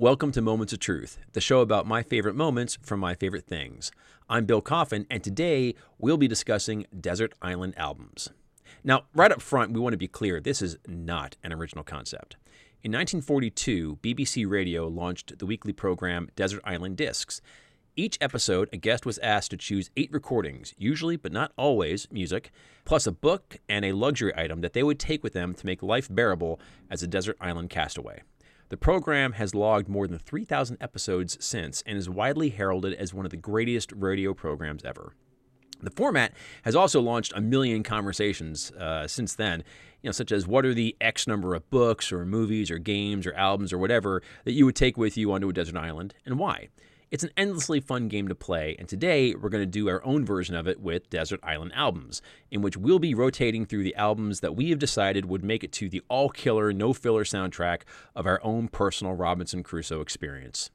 Welcome to Moments of Truth, the show about my favorite moments from my favorite things. I'm Bill Coffin, and today we'll be discussing Desert Island albums. Now, right up front, we want to be clear this is not an original concept. In 1942, BBC Radio launched the weekly program Desert Island Discs. Each episode, a guest was asked to choose eight recordings, usually but not always music, plus a book and a luxury item that they would take with them to make life bearable as a desert island castaway. The program has logged more than 3,000 episodes since and is widely heralded as one of the greatest radio programs ever. The format has also launched a million conversations uh, since then, you know, such as what are the X number of books or movies or games or albums or whatever that you would take with you onto a desert island and why. It's an endlessly fun game to play, and today we're going to do our own version of it with Desert Island albums, in which we'll be rotating through the albums that we have decided would make it to the all killer, no filler soundtrack of our own personal Robinson Crusoe experience.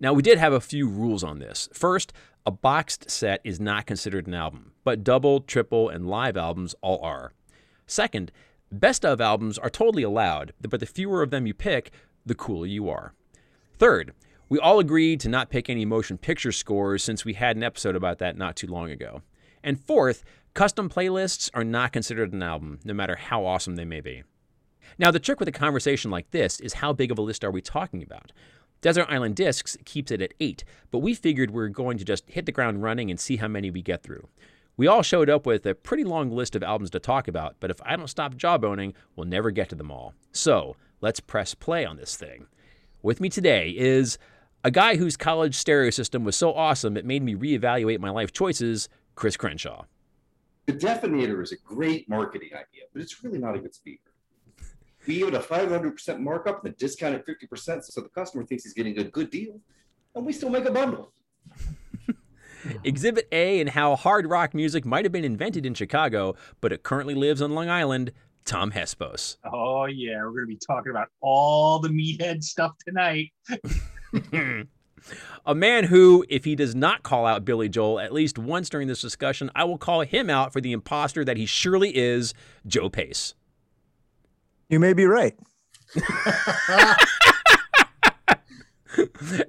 Now, we did have a few rules on this. First, a boxed set is not considered an album, but double, triple, and live albums all are. Second, best of albums are totally allowed, but the fewer of them you pick, the cooler you are. Third, we all agreed to not pick any motion picture scores since we had an episode about that not too long ago. And fourth, custom playlists are not considered an album, no matter how awesome they may be. Now, the trick with a conversation like this is how big of a list are we talking about? Desert Island Discs keeps it at eight, but we figured we are going to just hit the ground running and see how many we get through. We all showed up with a pretty long list of albums to talk about, but if I don't stop jawboning, we'll never get to them all. So, let's press play on this thing. With me today is a guy whose college stereo system was so awesome it made me reevaluate my life choices, Chris Crenshaw. The Deafinator is a great marketing idea, but it's really not a good speaker. We give it a 500% markup and a discount at 50% so the customer thinks he's getting a good deal, and we still make a bundle. Exhibit A and how hard rock music might have been invented in Chicago, but it currently lives on Long Island. Tom Hespos. Oh yeah, we're gonna be talking about all the meathead stuff tonight. a man who, if he does not call out Billy Joel at least once during this discussion, I will call him out for the imposter that he surely is, Joe Pace. You may be right.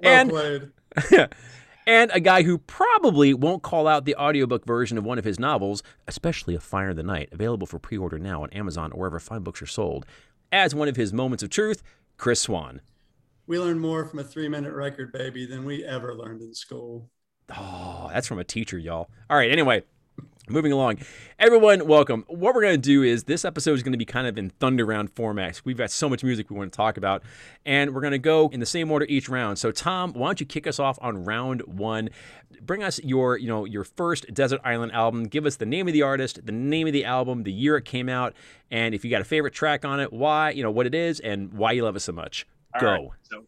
and, and a guy who probably won't call out the audiobook version of one of his novels, especially A Fire in the Night, available for pre order now on Amazon or wherever fine books are sold, as one of his moments of truth, Chris Swan we learned more from a three minute record, baby, than we ever learned in school. Oh, that's from a teacher, y'all. All right, anyway, moving along. Everyone, welcome. What we're going to do is this episode is going to be kind of in Thunder Round format. We've got so much music we want to talk about, and we're going to go in the same order each round. So, Tom, why don't you kick us off on round one? Bring us your, you know, your first Desert Island album. Give us the name of the artist, the name of the album, the year it came out, and if you got a favorite track on it, why, you know, what it is, and why you love it so much. All Go. Right, so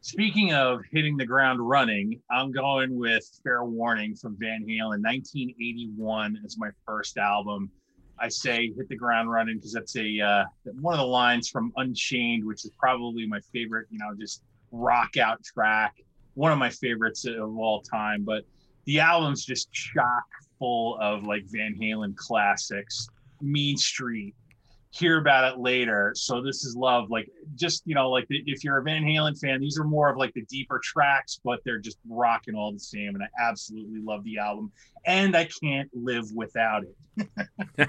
speaking of hitting the ground running, I'm going with Fair Warning from Van Halen, 1981 as my first album. I say hit the ground running because that's a uh, one of the lines from Unchained, which is probably my favorite. You know, just rock out track, one of my favorites of all time. But the album's just chock full of like Van Halen classics. Mean Street, hear about it later. So this is love. Like just you know, like if you're a Van Halen fan, these are more of like the deeper tracks, but they're just rocking all the same. And I absolutely love the album, and I can't live without it.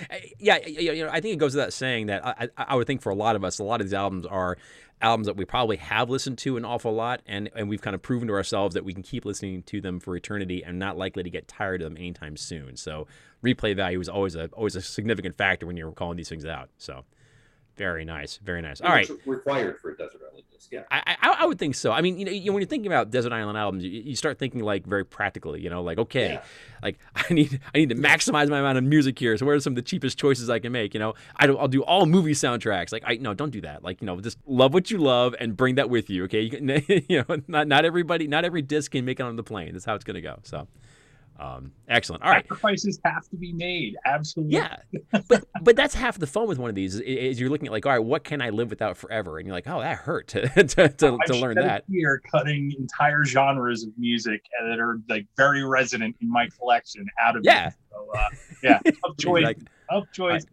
yeah, you know, I think it goes without saying that I, I would think for a lot of us, a lot of these albums are albums that we probably have listened to an awful lot, and and we've kind of proven to ourselves that we can keep listening to them for eternity and not likely to get tired of them anytime soon. So replay value is always a always a significant factor when you're calling these things out. So. Very nice, very nice. All right, required for a desert island disc. Yeah, I, I, I would think so. I mean, you know, you, when you're thinking about desert island albums, you, you, start thinking like very practically. You know, like okay, yeah. like I need I need to maximize my amount of music here. So what are some of the cheapest choices I can make? You know, I do, I'll do all movie soundtracks. Like I no, don't do that. Like you know, just love what you love and bring that with you. Okay, you, can, you know, not not everybody, not every disc can make it on the plane. That's how it's gonna go. So. Um, excellent. All right. Sacrifices have to be made. Absolutely. Yeah, but but that's half the fun with one of these is, is, you're looking at like, all right, what can I live without forever? And you're like, oh, that hurt to to, to, to learn that. Here, cutting entire genres of music that are like very resonant in my collection out of yeah, so, uh, yeah, of choices. of choices.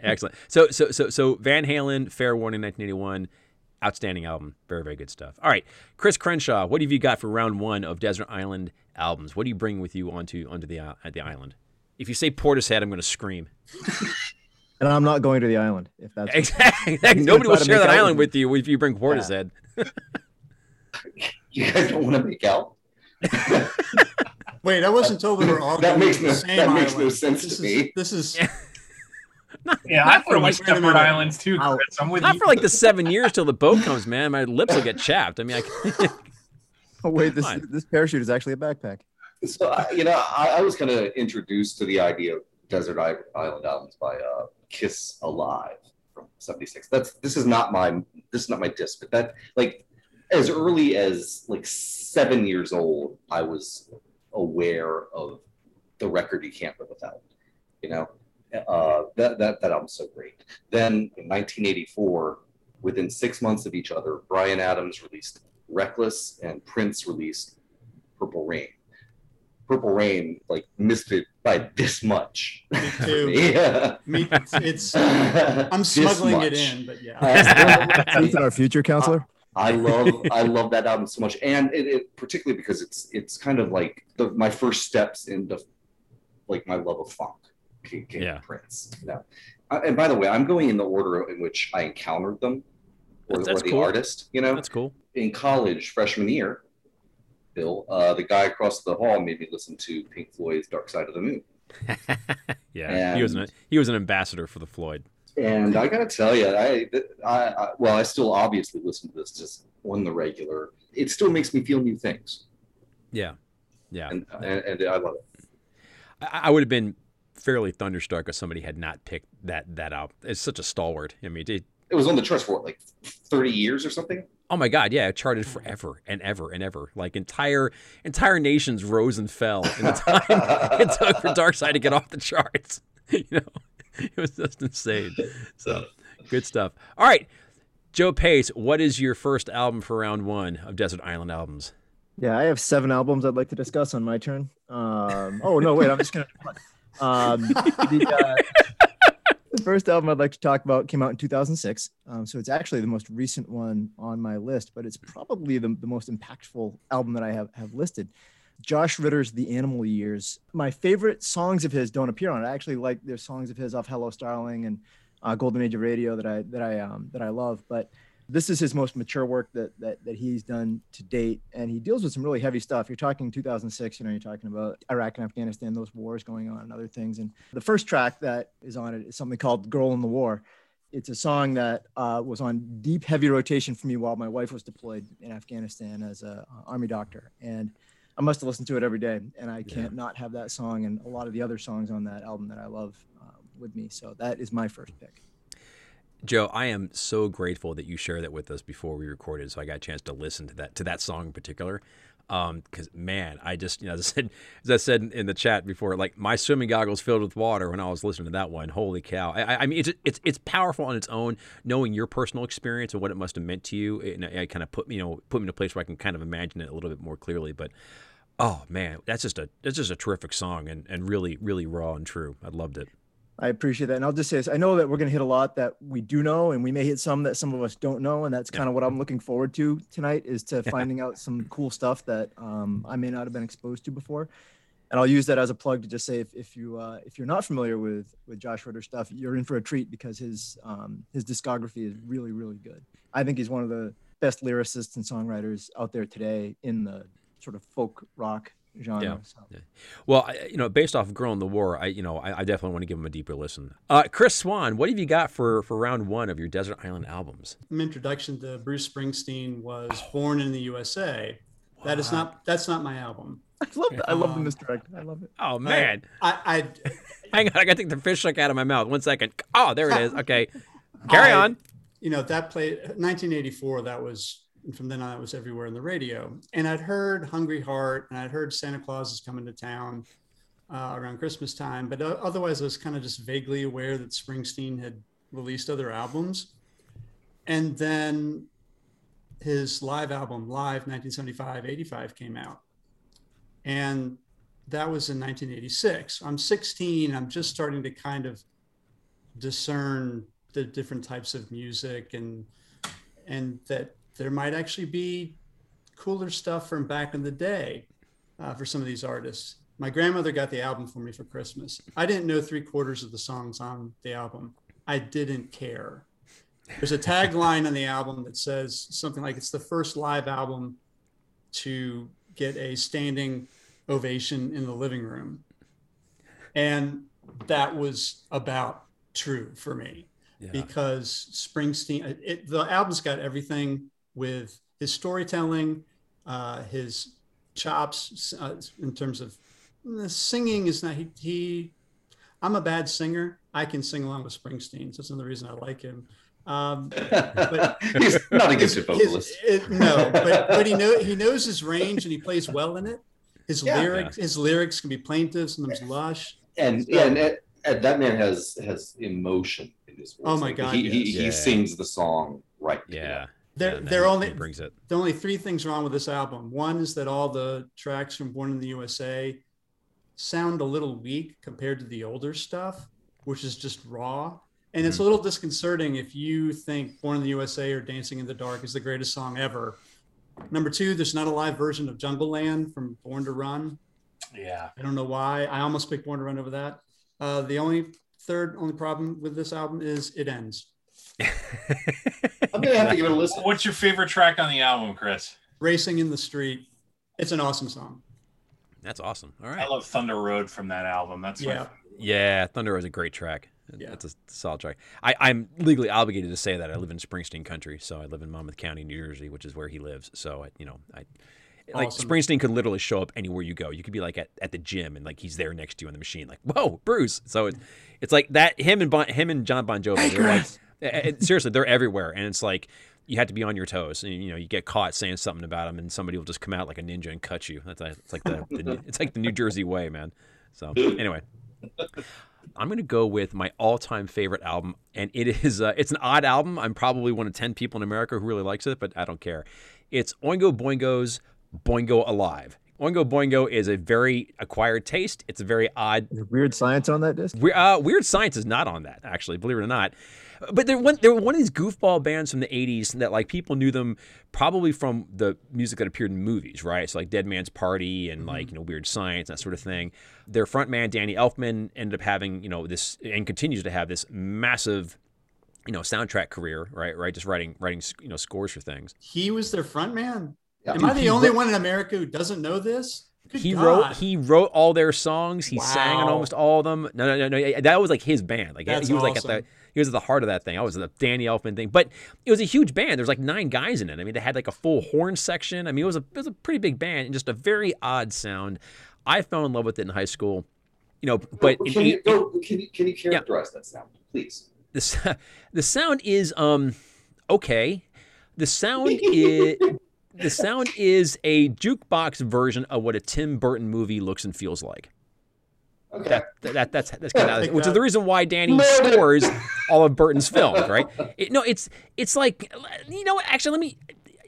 Excellent. So, so, so, so Van Halen, Fair Warning, 1981, outstanding album. Very, very good stuff. All right, Chris Crenshaw, what have you got for round one of Desert Island albums? What do you bring with you onto onto the uh, the island? If you say Portishead, I'm going to scream. And I'm not going to the island. If that's Exactly. gonna Nobody will to share make that island with with you if you bring Portishead. You guys don't want to make out? Wait, I wasn't told we were all That makes no- same that makes no sense this to is, me. This is Yeah, I thought it was Wait a separate minute. islands too, Ow. Chris. I'm with Not you. for like the seven years till the boat comes, man. My lips will get chapped. I mean, I, oh wait, this Fine. this parachute is actually a backpack. So I, you know, I, I was kind of introduced to the idea of desert island albums by uh, Kiss Alive from '76. That's this is not my this is not my disc, but that like as early as like seven years old, I was aware of the record you can't live without. You know, uh, that that that album's so great. Then in 1984, within six months of each other, Bryan Adams released Reckless and Prince released Purple Rain. Purple Rain like missed it by this much. Me too. yeah. me. It's I'm smuggling it in, but yeah. Faith in our future, counselor. I love I love that album so much, and it, it particularly because it's it's kind of like the, my first steps into like my love of funk. King, King Yeah. Prince. Know? Uh, and by the way, I'm going in the order in which I encountered them, or, That's- or the cool. artist. You know, that's cool. in college freshman year, Bill, uh, the guy across the hall made me listen to Pink Floyd's Dark Side of the Moon. yeah, he was an he was an ambassador for the Floyd. And I gotta tell you, I, I, I, well, I still obviously listen to this just on the regular. It still makes me feel new things, Yeah, yeah. and and, and I love it. I, I would have been fairly thunderstruck if somebody had not picked that that out. It's such a stalwart. I mean, it, It was on the charts for like thirty years or something. oh my God, yeah, it charted forever and ever and ever. Like entire entire nations rose and fell in the time it took for Dark Side to get off the charts. You know, it was just insane. So good stuff. All right, Joe Pace, what is your first album for round one of Desert Island albums? Yeah, I have seven albums I'd like to discuss on my turn. Um, oh no, wait, I'm just gonna. Um, the, uh, the first album I'd like to talk about came out in 2006, um, so it's actually the most recent one on my list, but it's probably the, the most impactful album that I have have listed. Josh Ritter's The Animal Years. My favorite songs of his don't appear on it. I actually like there's songs of his off Hello Starling and uh, Golden Age of Radio that I that I um, that I love, but this is his most mature work that, that that he's done to date. And he deals with some really heavy stuff. You're talking 2006 you know you're talking about iraq and afghanistan those wars going on and other things. And the first track that is on it is something called girl in the war. It's a song that uh, was on deep heavy rotation for me while my wife was deployed in afghanistan as a uh, army doctor. And i must have listened to it every day. And i can't not have that song and a lot of the other songs on that album that i love uh, with me. So that is my first pick Joe, I am so grateful that you shared that with us before we recorded, so I got a chance to listen to that to that song in particular. Um, because man, I just you know as I said as I said in the chat before, like my swimming goggles filled with water when I was listening to that one. Holy cow! I, I- mean, it's it's it's powerful on its own. Knowing your personal experience and what it must have meant to you, it, it kind of put you know put me in a place where I can kind of imagine it a little bit more clearly. But oh man, that's just a that's just a terrific song and and really really raw and true. I loved it. I appreciate that. And I'll just say this I know that we're going to hit a lot that we do know, and we may hit some that some of us don't know. And that's kind of what I'm looking forward to tonight is to finding out some cool stuff that um, I may not have been exposed to before. And I'll use that as a plug to just say if, if you uh, if you're not familiar with with Josh Ritter stuff, you're in for a treat because his um, his discography is really really good. I think he's one of the best lyricists and songwriters out there today in the sort of folk rock genre. Yeah. So. Well, I, you know, based off of "Girl in the War," I, you know, I, I definitely want to give him a deeper listen. Uh, Chris Swan, what have you got for for round one of your Desert Island albums? My introduction to Bruce Springsteen was Born in the USA. That is not that's not my album. I love that. I love the Um, misdirect. I love it. Oh man, I, I hang on, I got to take the fish hook out of my mouth. One second. Oh, there it is. Okay, carry I- on. you know that played 1984 that was and from then on it was everywhere in the radio. And i'd heard hungry heart and i'd heard santa claus is coming to town uh, around christmas time. But uh, otherwise i was kind of just vaguely aware that springsteen had released other albums. And then his live album live 1975 85 came out. And that was in 1986 i'm 16 i'm just starting to kind of discern the different types of music and and that there might actually be cooler stuff from back in the day uh, for some of these artists. My grandmother got the album for me for Christmas. I didn't know three quarters of the songs on the album. I didn't care. There's a tagline on the album that says something like it's the first live album to get a standing ovation in the living room. And that was about true for me yeah. because Springsteen, it, the album's got everything with his storytelling, uh, his chops uh, in terms of the singing is not, he, he, I'm a bad singer. I can sing along with Springsteen. So that's another reason I like him. Um, but he's not a good vocalist. His, it, no, but but he know he knows his range and he plays well in it. His yeah, lyrics, yeah. his lyrics can be plaintive, sometimes lush. And so, and, and, and, that man has has emotion in his voice. Oh my god, he, yes. he, he yeah. sings the song right. Yeah. There, there only brings it. Are only three things wrong with this album. One is that all the tracks from Born in the USA sound a little weak compared to the older stuff, which is just raw. And it's a mm-hmm. little disconcerting if you think Born in the USA or Dancing in the Dark is the greatest song ever. Number two, there's not a live version of Jungleland from Born to Run. Yeah. I don't know why. I almost picked Born to Run over that. Uh, the only third only problem with this album is it ends. I'm gonna have to give it a listen. What's your favorite track on the album, Chris? Racing in the Street. It's an awesome song. That's awesome. All right. I love Thunder Road from that album. That's yeah. Yeah, Thunder Road is a great track. Yeah. That's a solid track. I, I'm legally obligated to say that. I live in Springsteen country, so I live in Monmouth County, New Jersey, which is where he lives. So, I, you know, I like awesome. Springsteen could literally show up anywhere you go. You could be like at, at the gym and like he's there next to you on the machine, like whoa, Bruce. So it, it's like that. Him and bon, him and Jon Bon Jovi. Hey, they're like, it, seriously, they're everywhere, and it's like you have to be on your toes. And, you know, you get caught saying something about them, and somebody will just come out like a ninja and cut you. That's it's like the, the it's like the New Jersey way, man. So anyway. I'm going to go with my all-time favorite album, and it is uh, it's an odd album. I'm probably one of ten people in America who really likes it, but I don't care. It's Oingo Boingo's Boingo Alive. Oingo Boingo is a very acquired taste. It's a very odd. Weird Science on that disc? We, uh, Weird Science is not on that, actually, believe it or not. But they're one, they were one of these goofball bands from the 80s that, like, people knew them probably from the music that appeared in movies, right? So, like, Dead Man's Party and, mm-hmm. like, you know, Weird Science, that sort of thing. Their frontman, Danny Elfman, ended up having, you know, this, and continues to have this massive you know soundtrack career right right just writing writing you know scores for things he was their frontman. yeah. Am I the only wrote, one in America who doesn't know this? Good he God. wrote he wrote all their songs. He wow. sang on almost all of them. No, no, no, no. That was like his band. Like That's he was awesome. like at the he was at the heart of that thing. I was the Danny Elfman thing, but it was a huge band. There's like nine guys in it. I mean, they had like a full horn section. I mean, it was a it was a pretty big band and just a very odd sound. I fell in love with it in high school. You know, but can, you, go, can you can you characterize yeah. that sound, please? The the sound is um okay. The sound is the sound is a jukebox version of what a Tim Burton movie looks and feels like. Okay. That, that, that's that's kind of which is the reason why Danny scores all of Burton's films, right? It, no, it's it's like you know. Actually, let me.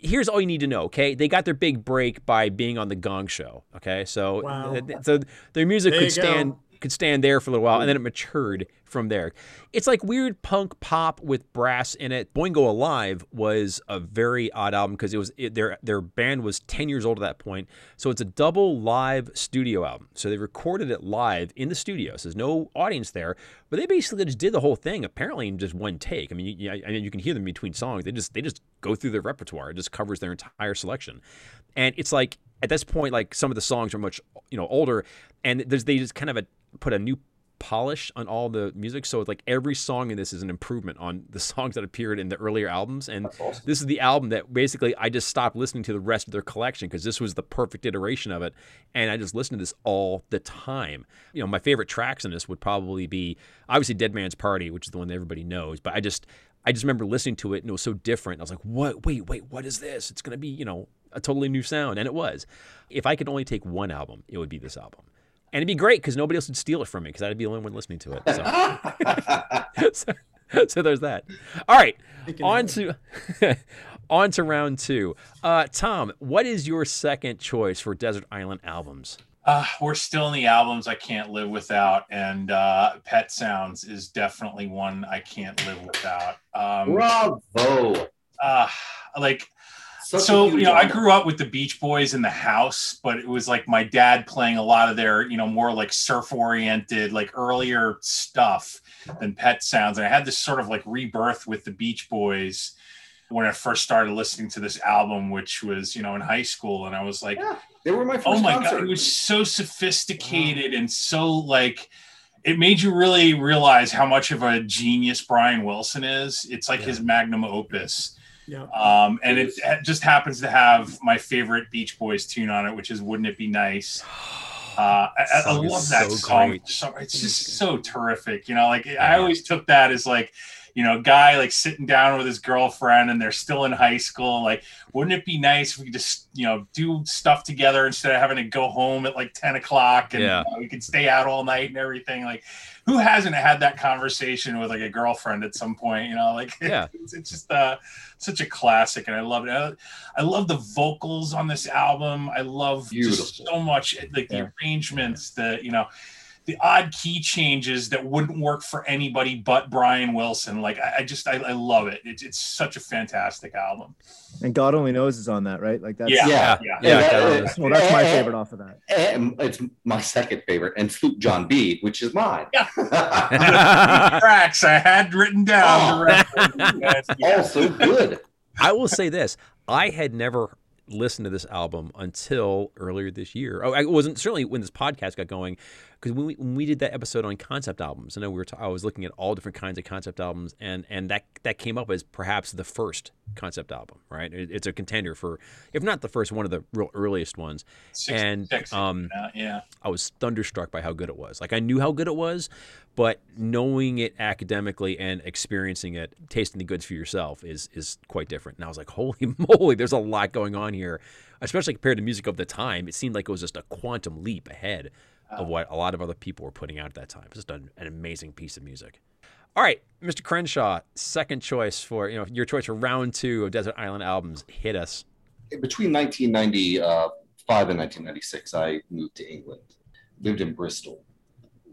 Here's all you need to know. Okay, they got their big break by being on the Gong Show. Okay, so wow. so their music there could stand go. Could stand there for a little while, and then mm. it matured from there. It's like weird punk pop with brass in it. Boingo Alive was a very odd album because it was it, their their band was 10 years old at that point. So it's a double live studio album. So they recorded it live in the studio. So there's no audience there, but they basically just did the whole thing apparently in just one take. I mean, you, I mean you can hear them between songs. They just they just go through their repertoire. It just covers their entire selection. And it's like at this point like some of the songs are much you know older and there's they just kind of a, put a new polish on all the music. So it's like every song in this is an improvement on the songs that appeared in the earlier albums. And awesome. this is the album that basically I just stopped listening to the rest of their collection because this was the perfect iteration of it. And I just listened to this all the time. You know, my favorite tracks in this would probably be obviously Dead Man's Party, which is the one that everybody knows. But I just I just remember listening to it and it was so different. I was like, what? Wait, wait, what is this? It's going to be, you know, a totally new sound. And it was. If I could only take one album, it would be this album and it'd be great because nobody else would steal it from me because I'd be the only one listening to it. So, so, so, there's that. All right, on to on to round two. Uh, Tom, what is your second choice for Desert Island albums? Uh, we're still in the albums I can't live without, and uh, Pet Sounds is definitely one I can't live without. Um, Bravo. uh, like Such a so you know i grew up with the beach boys in the house but it was like my dad playing a lot of their you know more like surf oriented like earlier stuff than pet sounds. And i had this sort of like rebirth with the beach boys when i first started listening to this album which was you know in high school. And i was like Yeah, they were my oh first oh my concert. god it was so sophisticated and so like it made you really realize how much of a genius brian wilson is. It's like Yeah. his magnum opus Yeah. um, and it, it just happens to have my favorite Beach Boys tune on it, which is "Wouldn't It Be Nice." Uh, I, I love that so song. great. It's just so terrific. You know, like I always took that as like, you know, guy like sitting down with his girlfriend and they're still in high school. Like, wouldn't it be nice if we could just, you know, do stuff together instead of having to go home at like 10 o'clock and Yeah. you know, we could stay out all night and everything. Like, who hasn't had that conversation with like a girlfriend at some point? You know, like, Yeah. it's, it's just uh, such a classic and I love it. I, I love the vocals on this album. I love just so much like the Yeah. arrangements, the you know, the odd key changes that wouldn't work for anybody but Brian Wilson. Like I, I just I, I love it. It's it's such a fantastic album. And God only knows is on that, right? Like that's Yeah. Yeah. Yeah. Yeah, that- God, uh, well, that's my favorite off of that. And it's my second favorite, and Sloop John B, which is mine. Yeah. Tracks I had written down. Oh. Yeah. also good. I will say this: I had never listened to this album until earlier this year. Oh, I wasn't certainly when this podcast got going, because when we, when we did that episode on concept albums, I know we were. T- I was looking at all different kinds of concept albums, and and that that came up as perhaps the first concept album. Right? It, it's a contender for, if not the first, one of the real earliest ones. And, 66, um, yeah. I was thunderstruck by how good it was. Like I knew how good it was, but knowing it academically and experiencing it, tasting the goods for yourself is is quite different. And I was like, holy moly, there's a lot going on here, especially compared to music of the time. It seemed like it was just a quantum leap ahead of what a lot of other people were putting out at that time. Just an, an amazing piece of music. All right, Mr. Crenshaw, second choice for you know your choice for round two of Desert Island albums. Hit us. Between 1995 and 1996, I moved to England, lived in Bristol,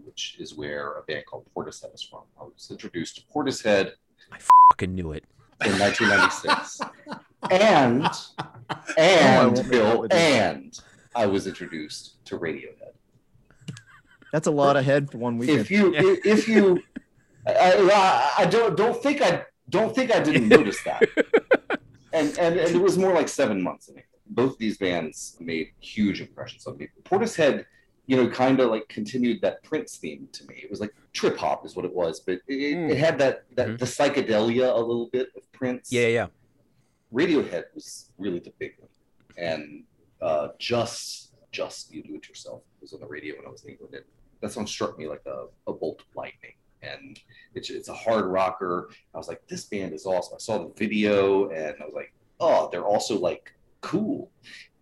which is where a band called Portishead is from. I was introduced to Portishead I Fucking knew it. in 1996, and and won't Bill, and I was introduced to Radiohead. That's a lot ahead for one weekend. if you if, if you I, I, I don't don't think I don't think I didn't notice that. And, and and it was more like seven months in it. Both these bands made huge impressions on me. Portishead, you know, kind of like continued that Prince theme to me. It was like trip hop is what it was, but it, it had that that Mhm. the psychedelia a little bit of Prince. Yeah, yeah. Radiohead was really the big one, and uh, just just you do it yourself was on the radio when I was in England. That song struck me like a, a bolt of lightning, and it's it's a hard rocker. I was like, this band is awesome. I saw the video, and I was like, oh, they're also like cool,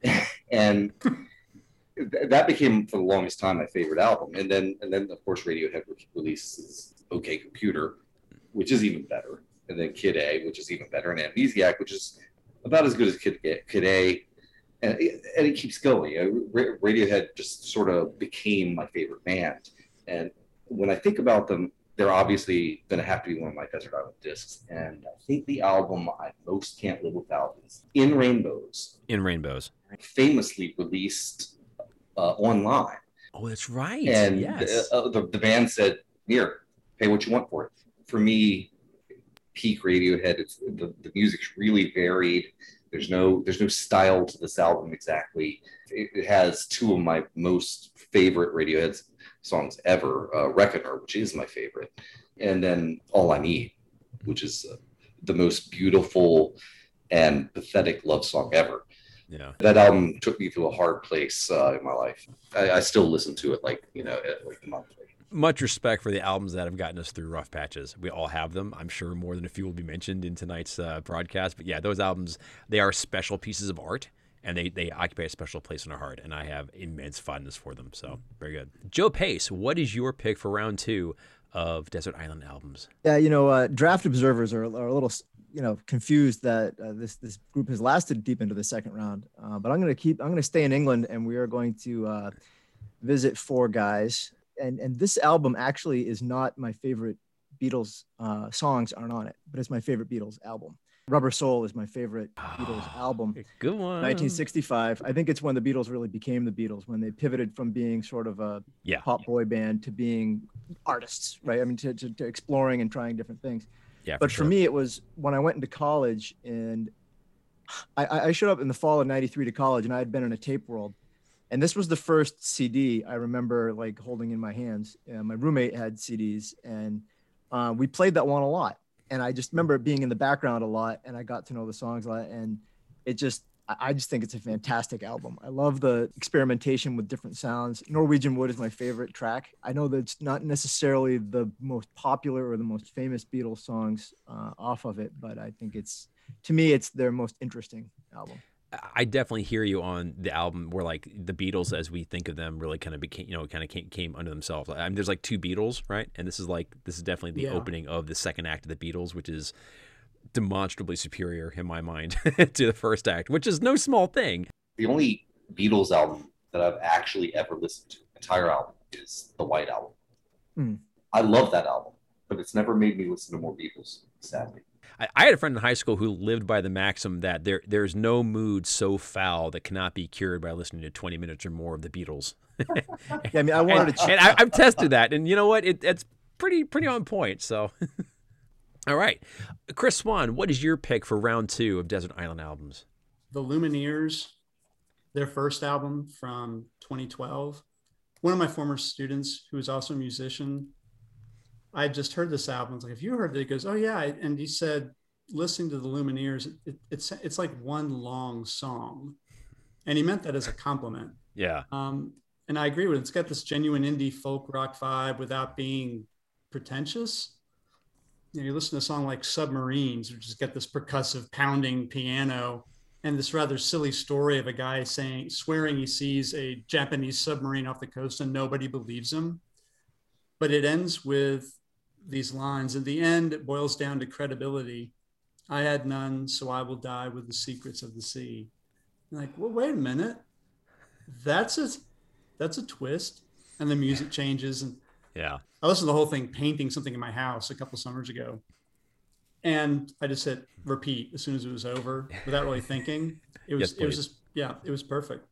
and. th- That became for the longest time my favorite album, and then and then of course Radiohead releases OK Computer, which is even better, and then Kid A, which is even better, and Amnesiac, which is about as good as Kid, Kid A, and it, and it keeps going. Uh, Ra- Radiohead just sort of became my favorite band, and when I think about them, they're obviously going to have to be one of my Desert Island discs. And I think the album I most can't live without is In Rainbows, In Rainbows. famously released uh, online. Oh, that's right. And yes. uh, the, the band said, "Here, pay what you want for it." For me, peak Radiohead. It's the, the music's really varied. There's no there's no style to this album exactly. It, it has two of my most favorite Radiohead songs ever, uh, "Reckoner," which is my favorite, and then "All I Need," which is uh, the most beautiful and pathetic love song ever yeah. that album took me to a hard place uh, in my life. I, I still listen to it like you know like monthly. Much respect for the albums that have gotten us through rough patches. We all have them. I'm sure more than a few will be mentioned in tonight's uh, broadcast. But yeah, those albums they are special pieces of art, and they they occupy a special place in our heart. And I have immense fondness for them. So very good. Joe Pace, what is your pick for round two of Desert Island albums? Yeah, you know, uh, draft observers are, are a little, you know, confused that uh, this this group has lasted deep into the second round. Uh, but I'm going to keep, I'm going to stay in England, and we are going to uh, visit four guys, and and this album actually is not my favorite Beatles uh, songs aren't on it, but it's my favorite Beatles album. Rubber Soul is my favorite Beatles album. Good one. 1965. I think it's when the Beatles really became the Beatles, when they pivoted from being sort of a Yeah. pop boy band to being artists, right? I mean, to, to, to exploring and trying different things. Yeah. But for sure. me, it was when I went into college and I- I, I showed up in the fall of 93 to college and I had been in a tape world. And this was the first CD I remember like holding in my hands. And my roommate had CDs and uh, we played that one a lot. And I just remember it being in the background a lot and I got to know the songs a lot. And it just, I I just think it's a fantastic album. I love the experimentation with different sounds. Norwegian Wood is my favorite track. I know that it's not necessarily the most popular or the most famous Beatles songs uh, off of it, but I think it's, to me, it's their most interesting album. I definitely hear you on the album where like the Beatles, as we think of them, really kind of became, you know, kind of came, came under themselves. I mean, there's like two Beatles, right? And this is like this is definitely the Yeah. opening of the second act of the Beatles, which is demonstrably superior in my mind to the first act, which is no small thing. The only Beatles album that I've actually ever listened to, entire album, is the White Album. Hmm. I love that album, but it's never made me listen to more Beatles, sadly. I, I had a friend in high school who lived by the maxim that there there's no mood so foul that cannot be cured by listening to 20 minutes or more of the Beatles. Yeah, I mean, I wanted and, to. and I, I've tested that, and you know what? It, it's pretty pretty on point. So, all right, Chris Swan, what is your pick for round two of Desert Island albums? the Lumineers, their first album from 2012. One of my former students, who is also a musician, I just heard this album. It's like, "Have you heard it?" He goes, "Oh yeah," and he said, "Listening to the Lumineers, it, it's it's like one long song," and he meant that as a compliment. Yeah, Um, and I agree with it. It's got this genuine indie folk rock vibe without being pretentious. You, know, you listen to a song like Submarines, which just got this percussive pounding piano and this rather silly story of a guy saying, swearing he sees a Japanese submarine off the coast and nobody believes him. But it ends with these lines. In the end, it boils down to credibility. I had none, so I will die with the secrets of the sea. I'm like, well, wait a minute. That's a that's a twist. And the music changes. And yeah. I listened to the whole thing painting something in my house a couple summers ago. And I just hit repeat as soon as it was over without really thinking. It was Yes, it was just yeah, it was perfect.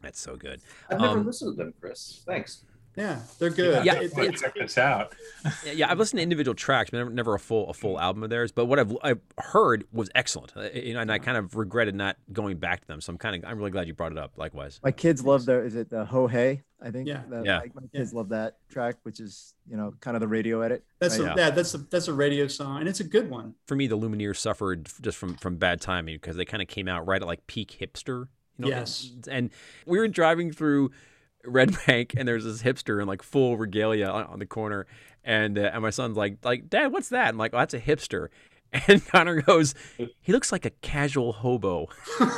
That's so good. I've never Um, listened to them, Chris. Thanks. Yeah, they're good. Yeah. It- Let's check this out. Yeah, Yeah, I've listened to individual tracks, but never, never a full a full album of theirs. But what I've I've heard was excellent, Uh, you know, and I kind of regretted not going back to them. So I'm kind of I'm really glad you brought it up. Likewise. My kids love their, is it the Ho Hey? I think. Yeah. The- Yeah. like, my kids love that track, which is, you know, kind of the radio edit. that's right? a, yeah, that's a that's a radio song and it's a good one. For me, the Lumineers suffered just from from bad timing because they kind of came out right at like peak hipster. You know? Yes. And, and we were driving through Red Bank, and there's this hipster in like full regalia on, on the corner, and uh, and my son's like like Dad, what's that? I'm like, oh, that's a hipster. And Connor goes, he looks like a casual hobo.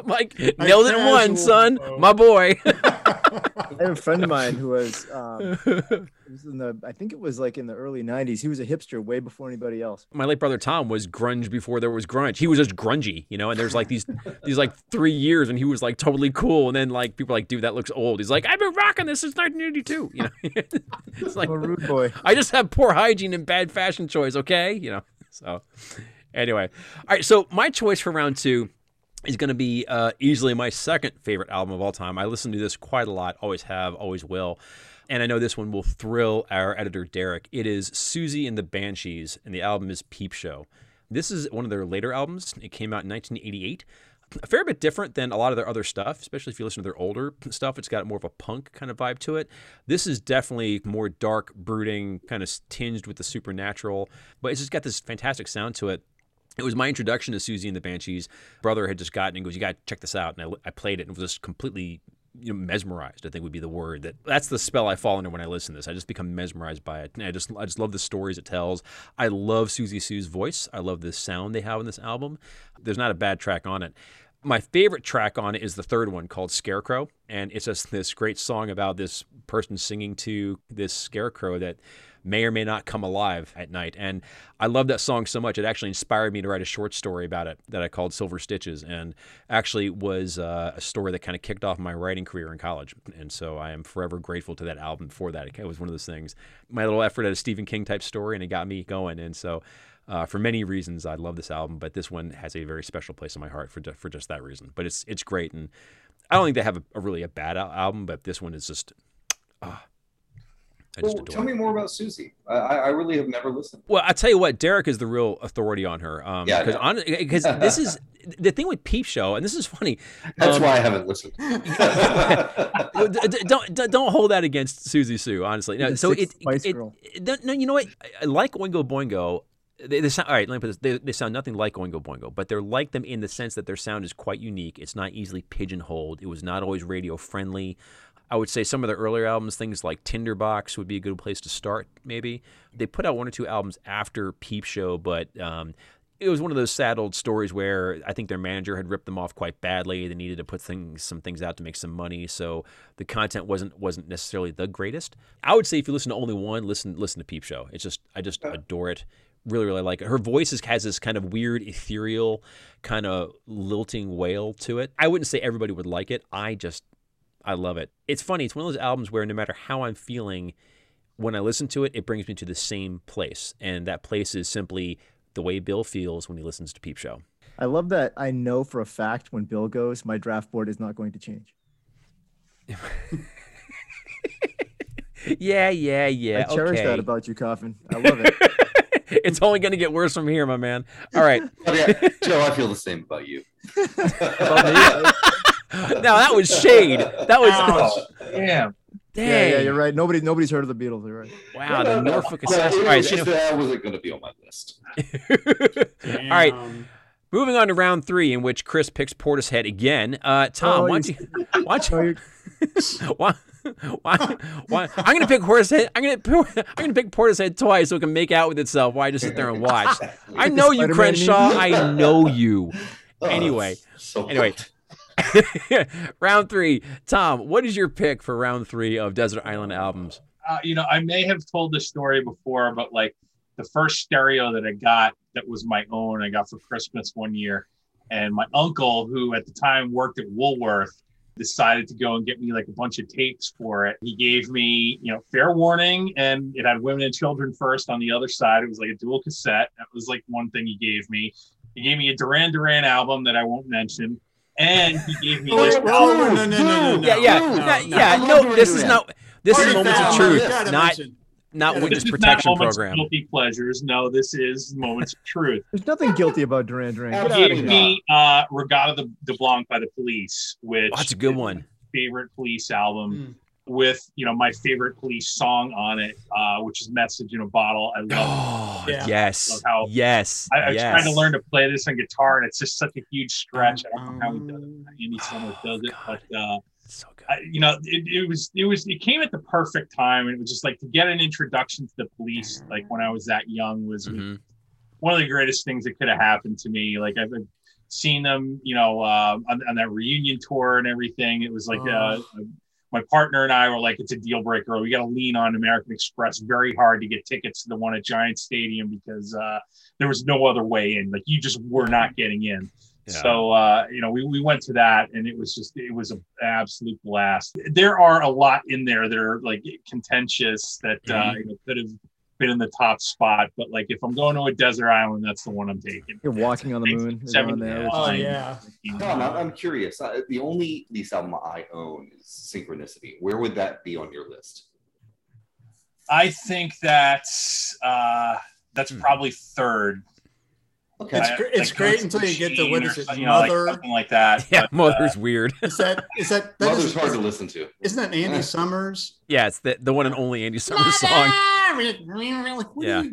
I'm like, nailed it casual one, son, hobo. my boy. I have a friend of mine who was, um, was in the, I think it was like in the early 90s. He was a hipster way before anybody else. my late brother Tom was grunge before there was grunge. He was just grungy, you know. And there's like these these like three years, and he was like totally cool. And then like people are like, dude, that looks old. He's like, I've been rocking this since 1982. You know, it's like I'm a rude boy. I just have poor hygiene and bad fashion choice. Okay, you know. So anyway, all right. So my choice for round two is going to be uh, easily my second favorite album of all time. I listen to this quite a lot, always have, always will. And I know this one will thrill our editor, Derek. It is Siouxsie and the Banshees, and the album is Peep Show. This is one of their later albums. It came out in 1988. A fair bit different than a lot of their other stuff, especially if you listen to their older stuff. It's got more of a punk kind of vibe to it. This is definitely more dark, brooding, kind of tinged with the supernatural, but it's just got this fantastic sound to it. It was my introduction to Siouxsie and the Banshees. Brother had just gotten and goes, "You got to check this out," and I, I played it and was just completely you know, mesmerized. I think would be the word. That that's the spell I fall under when I listen to this. I just become mesmerized by it. And I just I just love the stories it tells. I love Siouxsie Sioux's voice. I love the sound they have in this album. There's not a bad track on it. My favorite track on it is the third one called Scarecrow. And it's just this great song about this person singing to this scarecrow that may or may not come alive at night. And I love that song so much. It actually inspired me to write a short story about it that I called Silver Stitches and actually was uh, a story that kind of kicked off my writing career in college. And so I am forever grateful to that album for that. It was one of those things, my little effort at a Stephen King type story, and it got me going. And so uh, for many reasons, I love this album, but this one has a very special place in my heart for, for just that reason. But it's it's great, and I don't think they have a, a really a bad album, but this one is just ah, I just well, tell me more about Siouxsie. I, I really have never listened. Well, I tell you what, Derek is the real authority on her. Um, yeah, because because this is the thing with Peep Show, and this is funny. That's um, why I haven't listened. don't, don't don't hold that against Siouxsie Sioux. Honestly, no. So it, it, it, no, you know what? I like Oingo Boingo. They, they sound all right. Let me put this. They, they sound nothing like Oingo Boingo, but they're like them in the sense that their sound is quite unique. It's not easily pigeonholed. It was not always radio friendly. I would say some of the earlier albums, things like Tinderbox, would be a good place to start. Maybe they put out one or two albums after Peep Show, but um, it was one of those sad old stories where I think their manager had ripped them off quite badly. They needed to put things, some things out to make some money, so the content wasn't wasn't necessarily the greatest. I would say if you listen to only one, listen listen to Peep Show. It's just I just adore it. Really, really like it. Her voice is, has this kind of weird, ethereal, kind of lilting wail to it. I wouldn't say everybody would like it. I just I love it. It's funny. It's one of those albums where no matter how I'm feeling, when I listen to it, it brings me to the same place. And that place is simply the way Bill feels when he listens to Peep Show. I love that I know for a fact when Bill goes, my draft board is not going to change. yeah, yeah, yeah. I cherish okay. that about you, Coffin. I love it. it's only going to get worse from here, my man. All right. Yeah. Joe, I feel the same about you. now that was shade. That was oh, yeah. Dang. Yeah, yeah, you're right. Nobody, nobody's heard of the Beatles. You're right. Wow, the Norfolk Assassin. All right, so, that wasn't going to be on my list. All right, moving on to round three, in which Chris picks Portishead again. Uh, Tom, oh, why don't you? Why don't you? why? Why, why? I'm gonna pick Portishead. I'm gonna I'm gonna pick Portishead twice so it can make out with itself. Why just sit there and watch? I know you, Crenshaw. I know you. Anyway, anyway, round three. Tom, what is your pick for round three of Desert Island albums? Uh, you know, I may have told this story before, but like the first stereo that I got that was my own, I got for Christmas one year. And my uncle, who at the time worked at Woolworth, decided to go and get me like a bunch of tapes for it. He gave me, you know, fair warning, and it had women and children first on the other side. It was like a dual cassette. That was like one thing he gave me. He gave me a Duran Duran album that I won't mention and he gave me this. Oh, no, no, no, no, no, Yeah, yeah, no, no, yeah. No, this is not. This is moments of truth, not not witness protection program. Guilty pleasures. No, this is moments of truth. There's nothing guilty about Duran Duran. He gave me uh, Reggatta de, de Blanc by the Police, which oh, that's a good one. Favorite Police album. Mm with you know my favorite police song on it, uh, which is "Message in a Bottle." I love. Oh, it. Yeah. yes, how yes. I, I was yes. trying to learn to play this on guitar, and it's just such a huge stretch. I don't know how he does it. Andy Summers does it, but uh, so good. I, you know, it, it was it was it came at the perfect time, and it was just like to get an introduction to the police, like when I was that young, was mm-hmm. one of the greatest things that could have happened to me. Like I've seen them, you know, uh, on, on, that reunion tour and everything. It was like oh. a, a my partner and I were like, it's a deal breaker. We got to lean on American Express very hard to get tickets to the one at Giant Stadium because uh, there was no other way in. Like you just were not getting in. Yeah. So uh, you know, we, we went to that, and it was just it was an absolute blast. There are a lot in there that are like contentious that uh, mm-hmm. uh, you know, could have been in the top spot, but like if I'm going to a desert island, that's the one I'm taking. You're walking on the moon. Seven, there. Oh yeah. Tom, I'm curious. Uh, the only lease album I own is Synchronicity. Where would that be on your list? I think that's uh, that's hmm. probably third. Okay. It's, gr- it's like great until you get to what is it, you know, Mother, like something like that. Yeah, but, Mother's uh, weird. Is that is that, that Mother's is, hard to listen to? Isn't that Andy Summers? Yeah, it's the the one and only Andy Summers song. yeah.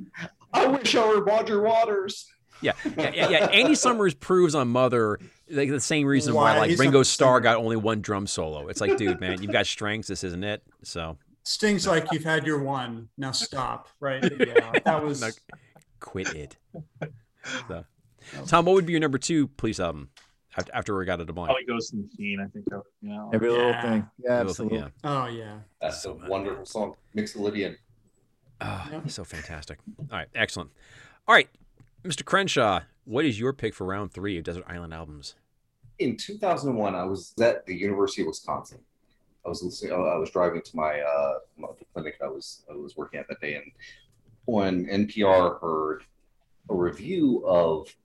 I wish I were Roger Waters. Yeah, yeah, yeah, yeah. Andy Summers proves on Mother like the same reason why, why like Ringo Starr got only one drum solo. It's like, dude, man, you've got strengths. This isn't it. So Sting's like you've had your one. Now stop. Right? Yeah, that was. quit it. So. Tom, what would be your number two police album after, after Reggatta de Blanc. Probably Ghost in the Machine. I think. that- You know. Every little Yeah. thing. Yeah, Little thing, absolutely. yeah. Oh yeah. That's a wonderful song. Mixolydian. Oh, Yeah. he's so fantastic. All right, excellent. All right, Mr. Crenshaw, what is your pick for round three of Desert Island albums? in 2001 i was at the university of wisconsin i was listening i was driving to my uh my, the clinic i was i was working at that day and when npr heard a review of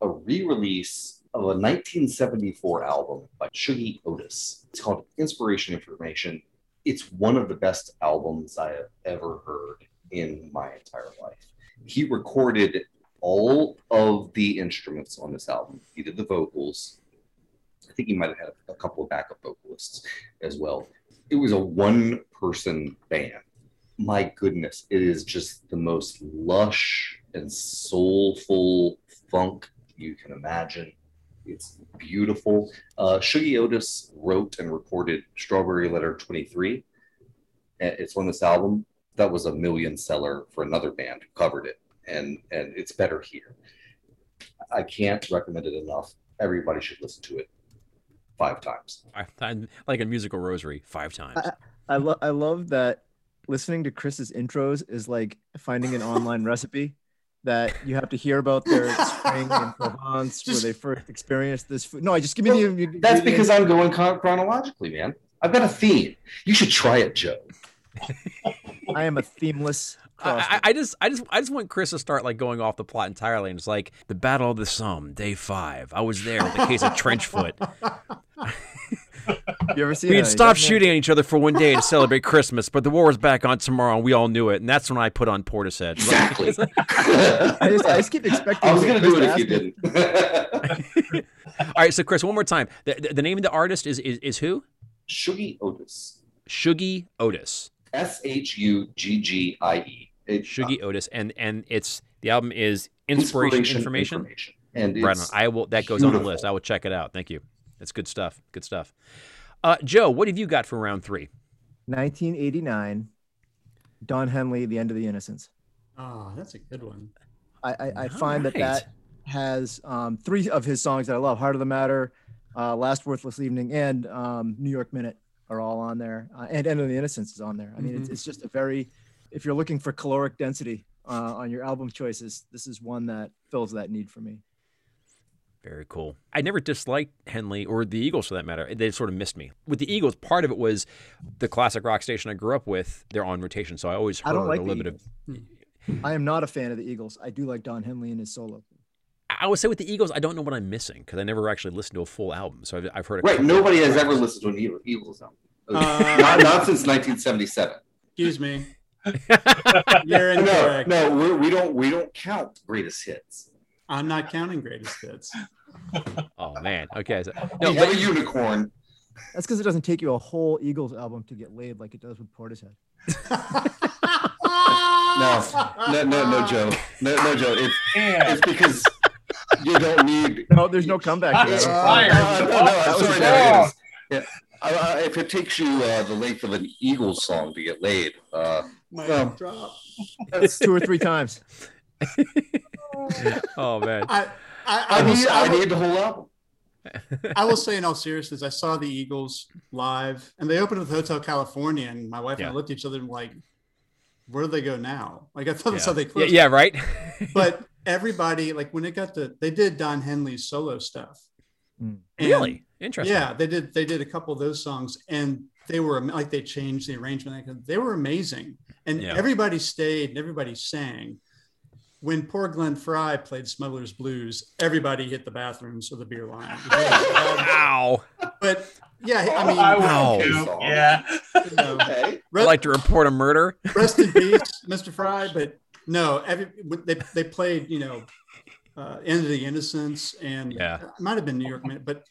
a re-release of a 1974 album by Shuggie Otis. It's called Inspiration Information. It's one of the best albums I have ever heard in my entire life. He recorded all of the instruments on this album. He did the vocals. I think he might have had a couple of backup vocalists as well. It was a one person band. My goodness, it is just the most lush and soulful funk you can imagine. It's beautiful. Uh, Shuggie Otis wrote and recorded Strawberry Letter 23. And It's on this album. That was a million seller for another band who covered it and and it's better here. I can't recommend it enough. Everybody should listen to it five times. I, I, like a musical rosary, five times. I love I love that listening to Chris's intros is like finding an online recipe that you have to hear about their spring in Provence where they first experienced this food. No, I just give me the. That's because I'm going chronologically, man. I've got a theme. You should try it, Joe. I am a themeless. I, I, I just, I just, I just want Chris to start like going off the plot entirely, and it's like the Battle of the Somme, day five. I was there with the case of Trenchfoot. you ever seen? We'd had stopped young man- shooting at each other for one day to celebrate Christmas, but the war was back on tomorrow, and we all knew it. And that's when I put on Portishead. Exactly. I just, I just keep expecting. I was going to do it if you didn't. all right, so Chris, one more time. The, the, the name of the artist is is, is who? Shuggie Otis. Shuggie Otis. S H U G G I E. It- uh, Shuggie Otis, and and it's the album is Inspiration, Information. And Right on. I will. That goes on the list. I will check it out. Thank you. That's good stuff. Good stuff. Uh, Joe, what have you got for round three? 1989. Don Henley, The End of the Innocence. Oh, that's a good one. I, I, I find that Right. that has um, three of his songs that I love: "Heart of the Matter," uh, "Last Worthless Evening," and um, "New York Minute" are all on there, uh, and "End of the Innocence" is on there. I mean, it's, it's just a very, if you're looking for caloric density uh, on your album choices, this is one that fills that need for me. Very cool. I never disliked Henley or the Eagles for that matter. They sort of missed me. With the Eagles, part of it was the classic rock station I grew up with. They're on rotation, so I always heard I don't like a the little bit of. I am not a fan of the Eagles. I do like Don Henley and his solo. I would say with the Eagles, I don't know what I'm missing because I never actually listened to a full album. So I've, I've heard a Right. Nobody has ever listened to an Eagle- Eagles album. Uh, not, not since 1977. Excuse me. You're No, incorrect. no, we're, we don't. We don't count greatest hits. I'm not counting greatest hits. Oh man. Okay. So, no, but, a unicorn. That's because it doesn't take you a whole Eagles album to get laid like it does with Portishead. No, no, no, no, Joe. No, no, Joe. It's, Yeah. it's because you don't need. No, there's no comeback. to That's that. Fire. uh, no, no, I'm sorry. No, ball. it is. Yeah. Uh, if it takes you uh, the length of an Eagles song to get laid, uh, My No. drop. that's, Two or three times. oh man. I, I, I I, will, need. I I, will, need the whole album. I will say in all seriousness, I saw the Eagles live and they opened with Hotel California and my wife Yeah. and I looked at each other and were like, where do they go now? Like I thought that's Yeah. how they Yeah, closed. yeah. Right. But everybody, like when it got to, they did Don Henley's solo stuff. Mm. And- really interesting. Yeah, they did. They did a couple of those songs, and they were like they changed the arrangement. They were amazing, and Yeah. everybody stayed and everybody sang. When poor Glenn Frey played Smuggler's Blues, everybody hit the bathrooms or the beer line. Um, Wow. but yeah, I mean, I would Wow. too. Yeah. you know, Okay. I'd rest, like to report a murder. rest in peace, Mr. Frey. But no, every they they played you know, uh, End of the Innocence, and Yeah. it might have been New York Minute, but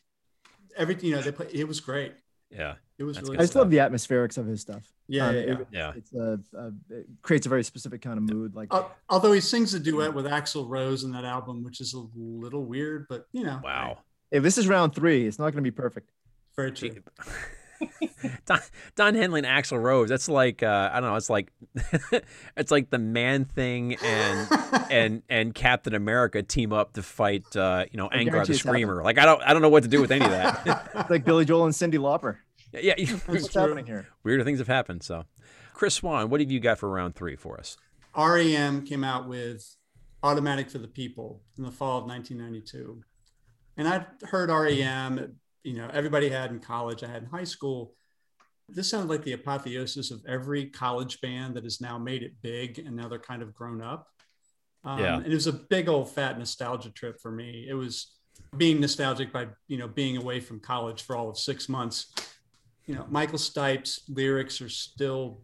everything you know they played. It was great. Yeah. It was That's really. I just love the atmospherics of his stuff. Yeah, Um, yeah, it- yeah. Yeah. It's a, a it creates a very specific kind of mood. Like Al- although he sings a duet with Axl Rose in that album, which is a little weird, but you know, Wow. if this is round three, it's not going to be perfect. very true. Don, Don Henley and Axl Rose. That's like uh, I don't know. It's like it's like the Man Thing and and and Captain America team up to fight uh, you know Angar the it's happening. Screamer. Like I don't I don't know what to do with any of that. It's like Billy Joel and Cyndi Lauper. Yeah, What's happening here? weirder things have happened. So, Chris Swan, what have you got for round three for us? REM came out with Automatic for the People in the fall of 1992. And I'd heard REM, you know, everybody had in college, I had in high school. This sounded like the apotheosis of every college band that has now made it big and now they're kind of grown up. Um, Yeah. And it was a big old fat nostalgia trip for me. It was being nostalgic by, you know, being away from college for all of six months. You know, Michael Stipe's lyrics are still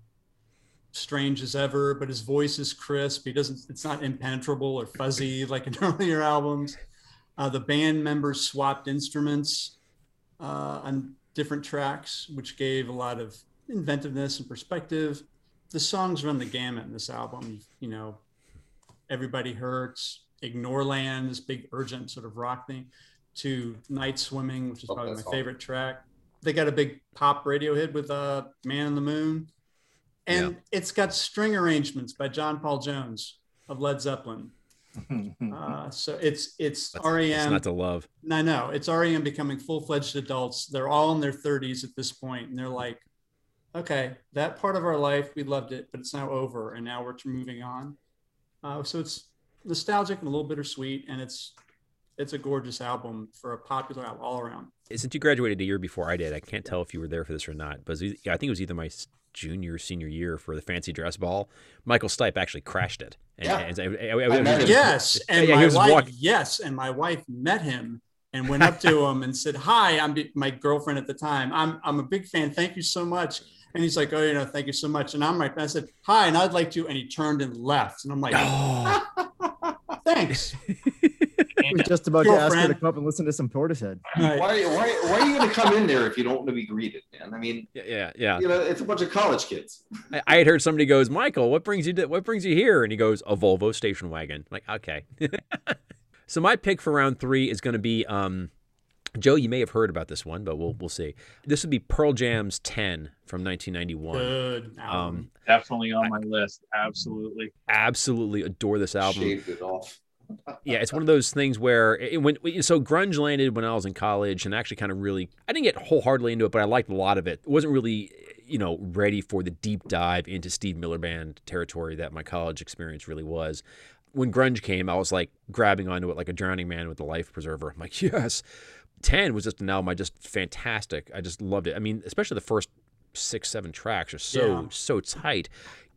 strange as ever, but his voice is crisp. He doesn't, it's not impenetrable or fuzzy like in earlier albums. Uh, the band members swapped instruments uh, on different tracks, which gave a lot of inventiveness and perspective. The songs run the gamut in this album. You know, Everybody Hurts, Ignoreland, this big urgent sort of rock thing, to Nightswimming, which is probably my favorite track. They got a big pop radio hit with uh, Man in the Moon. And it's got string arrangements by John Paul Jones of Led Zeppelin. Uh, so it's it's It's REM. not to love. I know it's REM becoming full fledged adults. They're all in their 30s at this point, and they're like, okay, that part of our life we loved it, but it's now over, and now we're moving on. Uh, so it's nostalgic and a little bittersweet, and it's it's a gorgeous album for a popular album all around. Since you graduated a year before I did, I can't tell if you were there for this or not. But was, I think it was either my junior or senior year for the fancy dress ball. Michael Stipe actually crashed it. And, Yeah. and- and- and- I met him. Yes, and Yeah, my wife. walking- Yes, and my wife met him and went up to him and said, "Hi, I'm my girlfriend at the time. I'm I'm a big fan. Thank you so much." And he's like, "Oh, you know, thank you so much." And I'm right. I said, "Hi," and I'd like to. And he turned and left. And I'm like, Oh, "Thanks." I was just about to ask her to come up and listen to some Portishead. Right. Why, why, why are you going to come in there if you don't want to be greeted, man? I mean, yeah, yeah, yeah. you know, it's a bunch of college kids. I, I had heard somebody goes, Michael, what brings you to, what brings you here? And he goes, a Volvo station wagon. I'm like, okay. so my pick for round three is going to be, um, Joe. You may have heard about this one, but we'll we'll see. This would be Pearl Jam's "10" from 1991. Good. Um, album. Definitely on my list. Absolutely. absolutely adore this album. Shaved it off. Yeah, it's one of those things where it, when so grunge landed when I was in college, and actually kind of really I didn't get wholeheartedly into it, but I liked a lot of it. It wasn't really you know ready for the deep dive into Steve Miller Band territory that my college experience really was. When grunge came, I was like grabbing onto it like a drowning man with a life preserver. I'm like, yes. Ten was just an album I just fantastic. I just loved it. I mean, especially the first six, seven tracks are so Yeah. so tight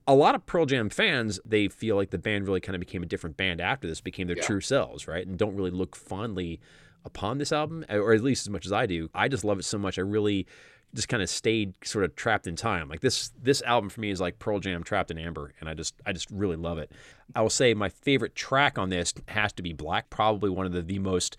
a lot of Pearl Jam fans, they feel like the band really kind of became a different band after this, became their Yeah. true selves, right? And don't really look fondly upon this album, or at least as much as I do. I just love it so much. I really just kind of stayed sort of trapped in time. Like this this album for me is like Pearl Jam trapped in amber, and I just I just really love it. I will say my favorite track on this has to be Black, probably one of the, the most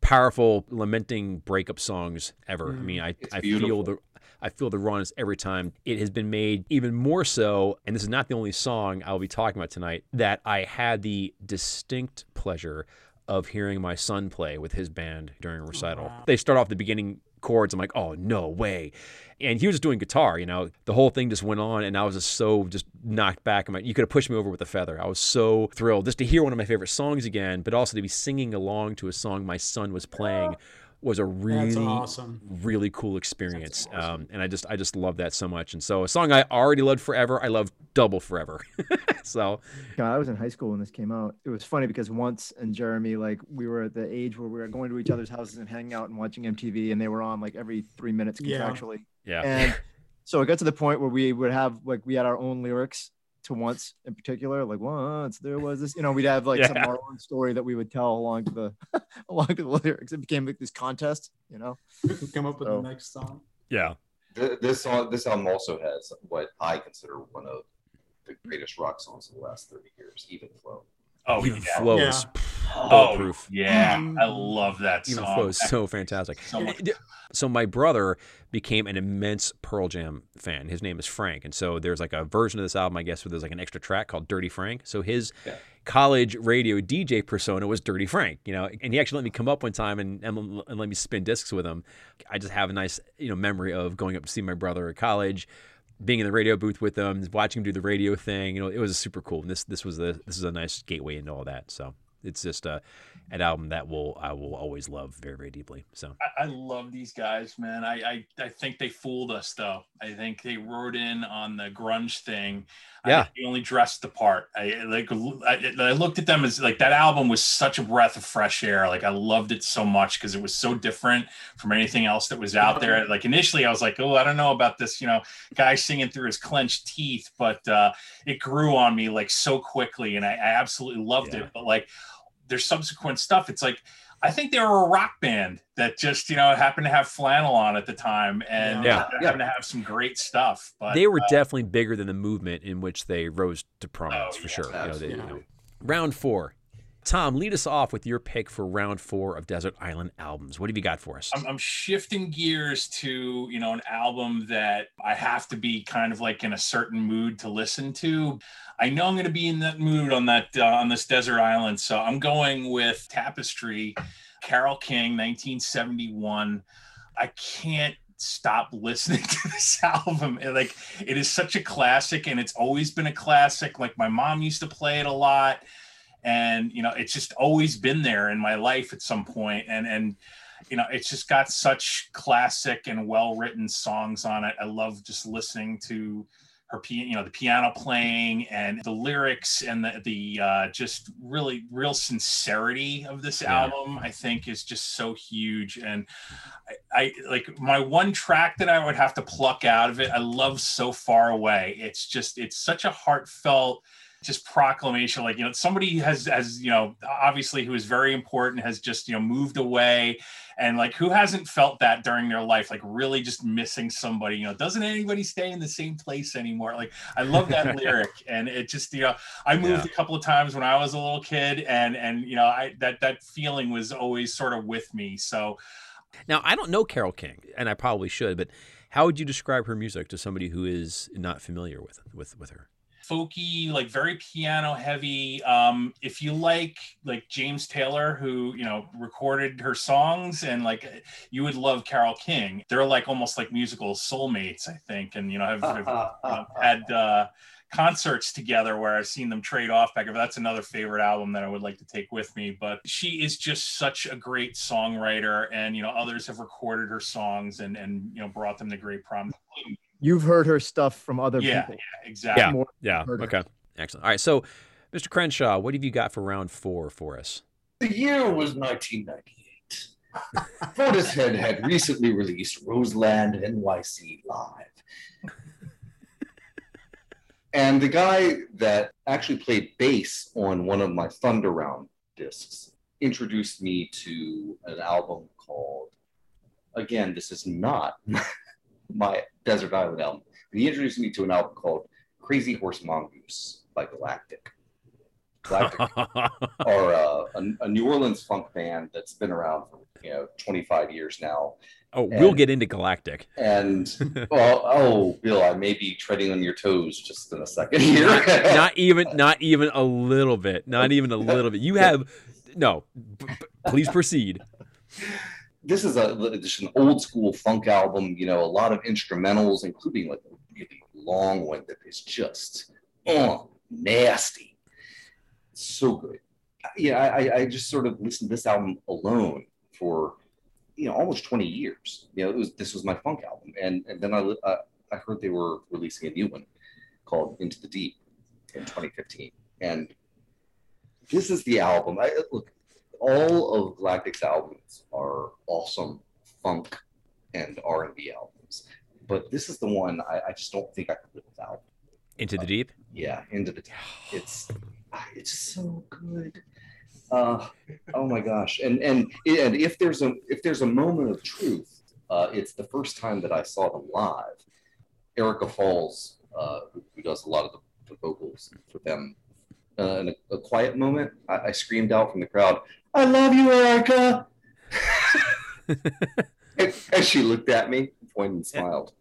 powerful lamenting breakup songs ever. I mm, mean, I, I feel the I feel the rawness every time. It has been made even more so, and this is not the only song I'll be talking about tonight, that I had the distinct pleasure of hearing my son play with his band during a recital. wow. They start off the beginning chords. I'm like, oh, no way. And he was just doing guitar, you know. The whole thing just went on, and I was just so just knocked back. I'm like, you could have pushed me over with a feather. I was so thrilled just to hear one of my favorite songs again, but also to be singing along to a song my son was playing was a really awesome. really cool experience. awesome. Um, and I just I just love that so much. And so a song I already loved forever, I love double forever. so God, I was in high school when this came out. It was funny because once and Jeremy, like we were at the age where we were going to each other's houses and hanging out and watching MTV, and they were on like every three minutes Yeah. contractually. yeah. And so it got to the point where we would have like we had our own lyrics to once in particular, like once there was this, you know, we'd have like some Yeah. of our own story that we would tell along the along to the lyrics. It became like this contest, you know. Who can come up with the next song? yeah. Th- This song, this album also has what I consider one of the greatest rock songs of the last 30 years, Even Flow. Oh, Even yeah. flows. Oh, Bulletproof. yeah. Mm. I love that Even song. flows so fantastic. So much. So my brother became an immense Pearl Jam fan. His name is Frank, and so there's like a version of this album, I guess, where there's like an extra track called "Dirty Frank." So his Yeah. college radio DJ persona was Dirty Frank, you know, and he actually let me come up one time and, and, and let me spin discs with him. I just have a nice, you know, memory of going up to see my brother at college, being in the radio booth with them, watching him do the radio thing. You know, it was super cool. And this this was the this is a nice gateway into all that. So it's just uh, an album that will I will always love very very deeply. So I, I love these guys, man. I, I I think they fooled us though. I think they rode in on the grunge thing. Yeah, they only dressed the part. I like I, I looked at them as like that album was such a breath of fresh air. Like I loved it so much because it was so different from anything else that was out there. Like initially, I was like, oh, I don't know about this, you know, guy singing through his clenched teeth, but uh, it grew on me like so quickly, and I, I absolutely loved yeah. it. But like their subsequent stuff, it's like I think they were a rock band that just you know happened to have flannel on at the time and yeah. happened yeah. to have some great stuff. But they were uh, definitely bigger than the movement in which they rose to prominence oh, for yeah, sure. You know, they, yeah. you know. Round four. Tom, lead us off with your pick for round four of Desert Island albums. What have you got for us? I'm, I'm, shifting gears to you know an album that I have to be kind of like in a certain mood to listen to. I know I'm going to be in that mood on that uh, on this desert island, so I'm going with Tapestry, Carole King, 1971. I can't stop listening to this album. Like it is such a classic, and it's always been a classic. Like my mom used to play it a lot and you know it's just always been there in my life at some point. And and you know it's just got such classic and well written songs on it. I love just listening to her you know the piano playing and the lyrics and the the uh, just really real sincerity of this yeah. album i think is just so huge. And I, I like my one track that i would have to pluck out of it i love so far away. It's just it's such a heartfelt just proclamation like you know somebody has has you know obviously who is very important has just you know moved away. And like who hasn't felt that during their life like really just missing somebody? You know doesn't anybody stay in the same place anymore? Like i love that lyric. And it just you know i moved yeah. a couple of times when i was a little kid and and you know i that that feeling was always sort of with me. So now i don't know carole king and i probably should but how would you describe her music to somebody who is not familiar with with with her folky, like very piano heavy. Um, if you like like James Taylor, who you know recorded her songs, and like you would love Carole King. They're like almost like musical soulmates, I think, and you know have, have you know, had uh, concerts together where I've seen them trade off back. That's another favorite album that I would like to take with me. But she is just such a great songwriter, and you know others have recorded her songs and and you know brought them to great prominence you've heard her stuff from other yeah, people. Yeah, exactly. Yeah. yeah. Okay. Excellent. All right. So, Mr. Crenshaw, what have you got for round four for us? The year was 1998. Portishead had recently released Roseland NYC Live. and the guy that actually played bass on one of my Thunder Round discs introduced me to an album called, again, this is not my Desert Island album. And he introduced me to an album called Crazy Horse Mongoose by Galactic. Galactic are uh, a, a, New Orleans funk band that's been around for you know 25 years now. Oh, and, we'll get into Galactic. And well, oh, Bill, I may be treading on your toes just in a second here. not, not even, not even a little bit. Not even a little bit. You have no. B- please proceed this is a just an old school funk album. You know, a lot of instrumentals, including like a really long one that is just oh nasty, so good. Yeah, I, I just sort of listened to this album alone for you know almost 20 years. You know, it was this was my funk album, and and then I uh, I heard they were releasing a new one called Into the Deep in 2015, and this is the album. I look all of Galactic's albums are awesome funk and R and B albums, but this is the one I, I, just don't think I could live without. Into the uh, Deep. Yeah, Into the Deep. It's ah, it's so good. Uh, oh my gosh! And and and if there's a if there's a moment of truth, uh, it's the first time that I saw them live. Erica Falls, uh, who, who does a lot of the, the vocals for them, uh, in a, a, quiet moment, I, I, screamed out from the crowd, I love you, Erica. and, and, she looked at me, pointed and smiled.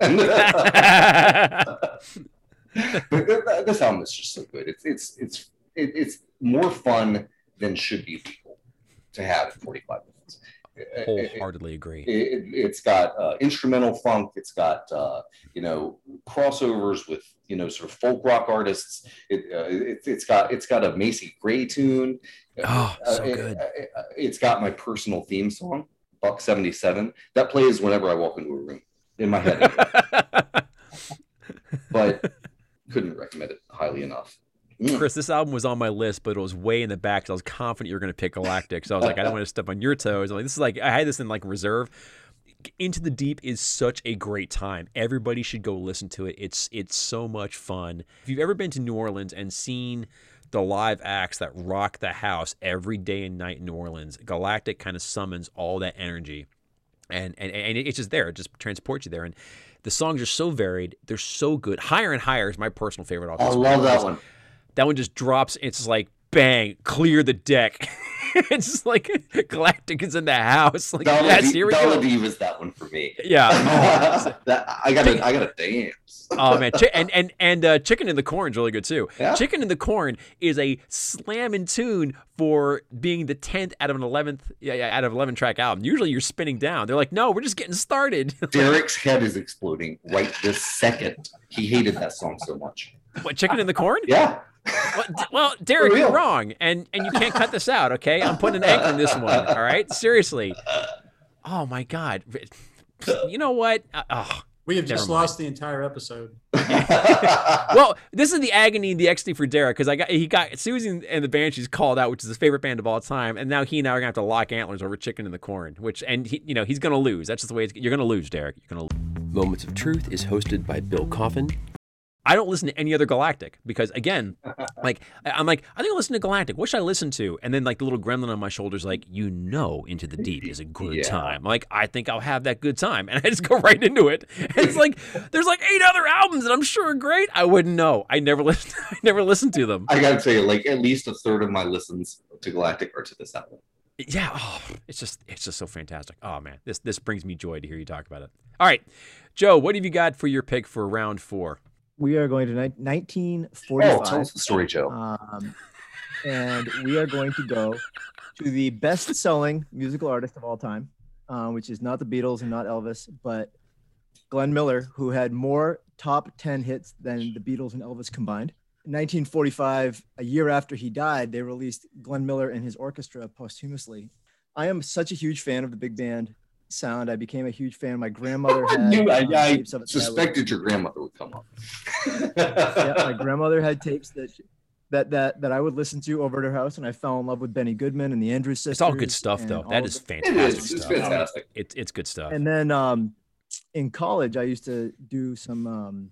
but this album is just so good. It's it's it's it's more fun than should be legal to have in 45 minutes. Wholeheartedly agree. It, has got uh, instrumental funk. It's got uh, you know crossovers with you know sort of folk rock artists. It, uh, it, has got it's got a Macy Gray tune. Oh, so uh, good. It, has got my personal theme song, Buck 77. That plays whenever I walk into a room in my head. but couldn't recommend it highly enough. Mm. Chris, this album was on my list, but it was way in the back. So I was confident you were going to pick Galactic. So I was like, I don't want to step on your toes. I'm like, this is like I had this in like reserve. Into the Deep is such a great time. Everybody should go listen to it. It's it's so much fun. If you've ever been to New Orleans and seen the live acts that rock the house every day and night in New Orleans, Galactic kind of summons all that energy. And, and and it's just there. It just transports you there. And the songs are so varied. They're so good. Higher and Higher is my personal favorite. I love that one. That one just drops. It's like bang, clear the deck. it's just like Galactic is in the house. Like Dollar yes, here we Dollar go. was that one for me. Yeah. that, I got I got a dance. oh man, Ch- and and and uh, Chicken in the Corn is really good too. Yeah? Chicken in the Corn is a slamming tune for being the tenth out of an eleventh, yeah, yeah, out of eleven track album. Usually you're spinning down. They're like, no, we're just getting started. Derek's head is exploding right this second. He hated that song so much. what Chicken in the Corn? Yeah. Well, D- well, Derek, you're wrong, and and you can't cut this out. Okay, I'm putting an anchor in this one. All right, seriously. Oh my God. You know what? Oh. We have just mind. lost the entire episode. Well, this is the agony, and the ecstasy for Derek because I got he got Siouxsie and the Banshees called out, which is his favorite band of all time, and now he and I are gonna have to lock antlers over Chicken in the Corn, which and he, you know he's gonna lose. That's just the way it's, you're gonna lose, Derek. You're gonna. Lose. Moments of Truth is hosted by Bill Coffin. I don't listen to any other Galactic because again, like I- I'm like I think I'll listen to Galactic. What should I listen to? And then like the little gremlin on my shoulders, like you know, Into the Deep is a good Yeah. time. Like I think I'll have that good time, and I just go right into it. And it's like there's like eight other albums that I'm sure are great. I wouldn't know. I never listen. I never listened to them. I gotta tell you, like at least a third of my listens to Galactic are to this album. Yeah, oh, it's just it's just so fantastic. Oh man, this this brings me joy to hear you talk about it. All right, Joe, what have you got for your pick for round four? We are going to ni- Oh, 1945. tell us the story, Joe. Um, and we are going to go to the best selling musical artist of all time, uh, which is not the Beatles and not Elvis, but Glenn Miller, who had more top 10 hits than the Beatles and Elvis combined. In 1945, a year after he died, they released Glenn Miller and his orchestra posthumously. I am such a huge fan of the big band sound. I became a huge fan. My grandmother I had knew I, uh, I tapes of it that suspected your grandmother would come up. yeah, my grandmother had tapes that that that that I would listen to over at her house, and I fell in love with Benny Goodman and the Andrews sisters. It's all good stuff, though. all That of is the- it fantastic is. It's stuff. fantastic. It's it's good stuff. And then um, in college, I used to do some um,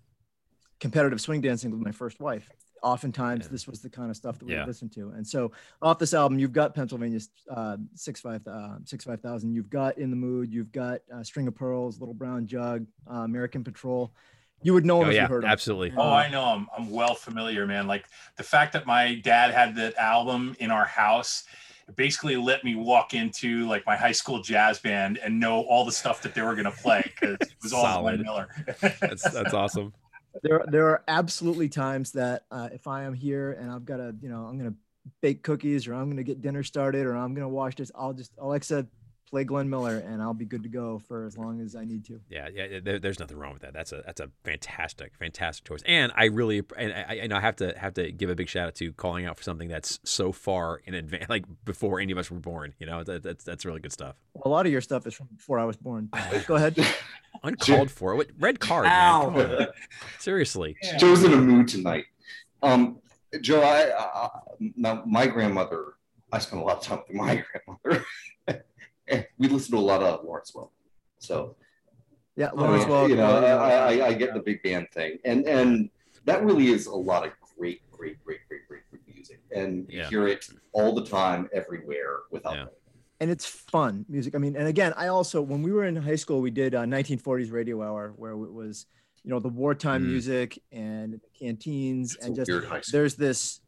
competitive swing dancing with my first wife. Oftentimes, Yeah. this was the kind of stuff that we Yeah. would listen to. And so, off this album, you've got Pennsylvania uh, six five uh, six five thousand. You've got In the Mood. You've got uh, String of Pearls, Little Brown Jug, uh, American Patrol. You would know them oh if yeah, you heard them. absolutely. Oh, I know. I'm, I'm well familiar, man. Like the fact that my dad had that album in our house, it basically let me walk into like my high school jazz band and know all the stuff that they were going to play because it was all Glenn Miller. That's that's awesome. There there are absolutely times that uh, if I am here and I've got to, you know, I'm gonna bake cookies or I'm gonna get dinner started or I'm gonna wash this, I'll just Alexa play Glenn Miller and I'll be good to go for as long as I need to. Yeah, yeah. There, there's nothing wrong with that. That's a that's a fantastic, fantastic choice. And I really and I, and I have to have to give a big shout out to calling out for something that's so far in advance, like before any of us were born. You know, that, that's that's really good stuff. A lot of your stuff is from before I was born. Go ahead. Uncalled for. What red card? Man. Come on. Seriously. Joe's in a mood tonight. Um, Joe, I, I now my grandmother. I spent a lot of time with my grandmother. And we listened to a lot of Lawrence Welk. So Yeah, I Lawrence mean, Welk. you know, uh, I, I, I get the big band thing, and and that really is a lot of great, great, great, great, great, great music, and you Yeah. hear it all the time, everywhere, without. Yeah. and it's fun music. I mean, and again, I also when we were in high school, we did a 1940s radio hour where it was, you know, the wartime Mm. music and canteens It's and just weird high school. there's this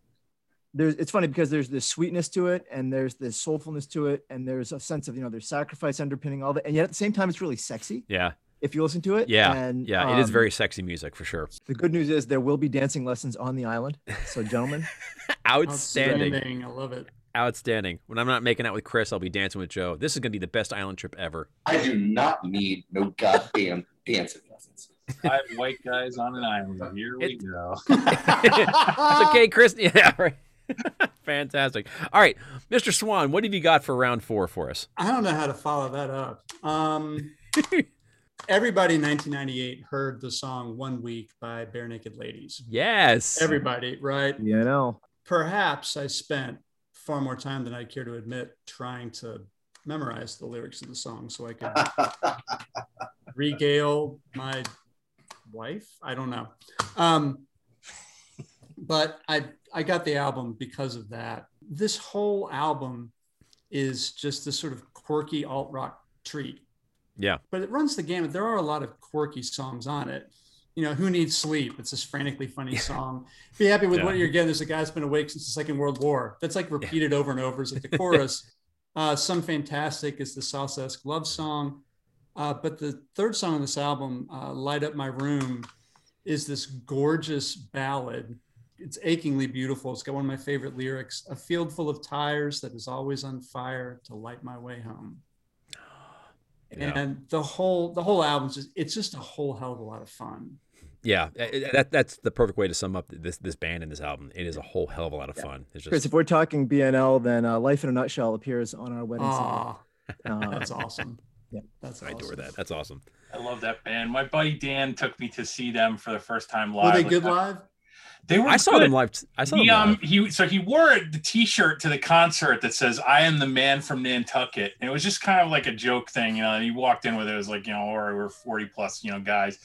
there's it's funny because there's this sweetness to it and there's this soulfulness to it and there's a sense of you know there's sacrifice underpinning all that and yet at the same time it's really sexy Yeah. if you listen to it. Yeah, and, yeah, it is um, very sexy music for sure. The good news is there will be dancing lessons on the island. So, gentlemen, Outstanding. Outstanding. I love it. Outstanding. When I'm not making out with Chris, I'll be dancing with Joe. This is going to be the best island trip ever. I do not need no goddamn dancing lessons. Five white guys on an island. Here we It- go. It's okay, Chris. Yeah, right. Fantastic. All right, Mr. Swan, what have you got for round four for us? I don't know how to follow that up. Um, everybody in 1998 heard the song One Week by Barenaked Ladies. Yes. Everybody, right? you know, Perhaps I spent far more time than I care to admit trying to memorize the lyrics of the song so I could regale my wife. I don't know. Um, but I I got the album because of that. This whole album is just this sort of quirky alt rock treat. Yeah. But it runs the gamut. There are a lot of quirky songs on it. You know, Who Needs Sleep? It's this frantically funny song. Be happy with Yeah. what you're getting. There's a guy that's been awake since the Second World War. That's like repeated over and over. It's like the chorus. uh, Some Fantastic is the Salsa-esque love song. Uh, but the third song on this album, uh, Light Up My Room, is this gorgeous ballad. It's achingly beautiful. It's got one of my favorite lyrics A field full of tires that is always on fire to light my way home. Yeah. And the whole the whole album just it's just a whole hell of a lot of fun. Yeah, that that's the perfect way to sum up this this band and this album. It is a whole hell of a lot of fun. It's Chris, if we're talking BNL, then uh, Life in a Nutshell appears on our wedding song. Ah, Uh, that's awesome. Yeah. That's I awesome. adore that. That's awesome. I love that band. My buddy Dan took me to see them for the first time live. Were they good I- live? They were. I saw them live. I saw He them um live. he so he wore the T-shirt to the concert that says "I am the man from Nantucket," and it was just kind of like a joke thing, you know. And he walked in with it, it was like you know, or we're forty plus, you know, guys,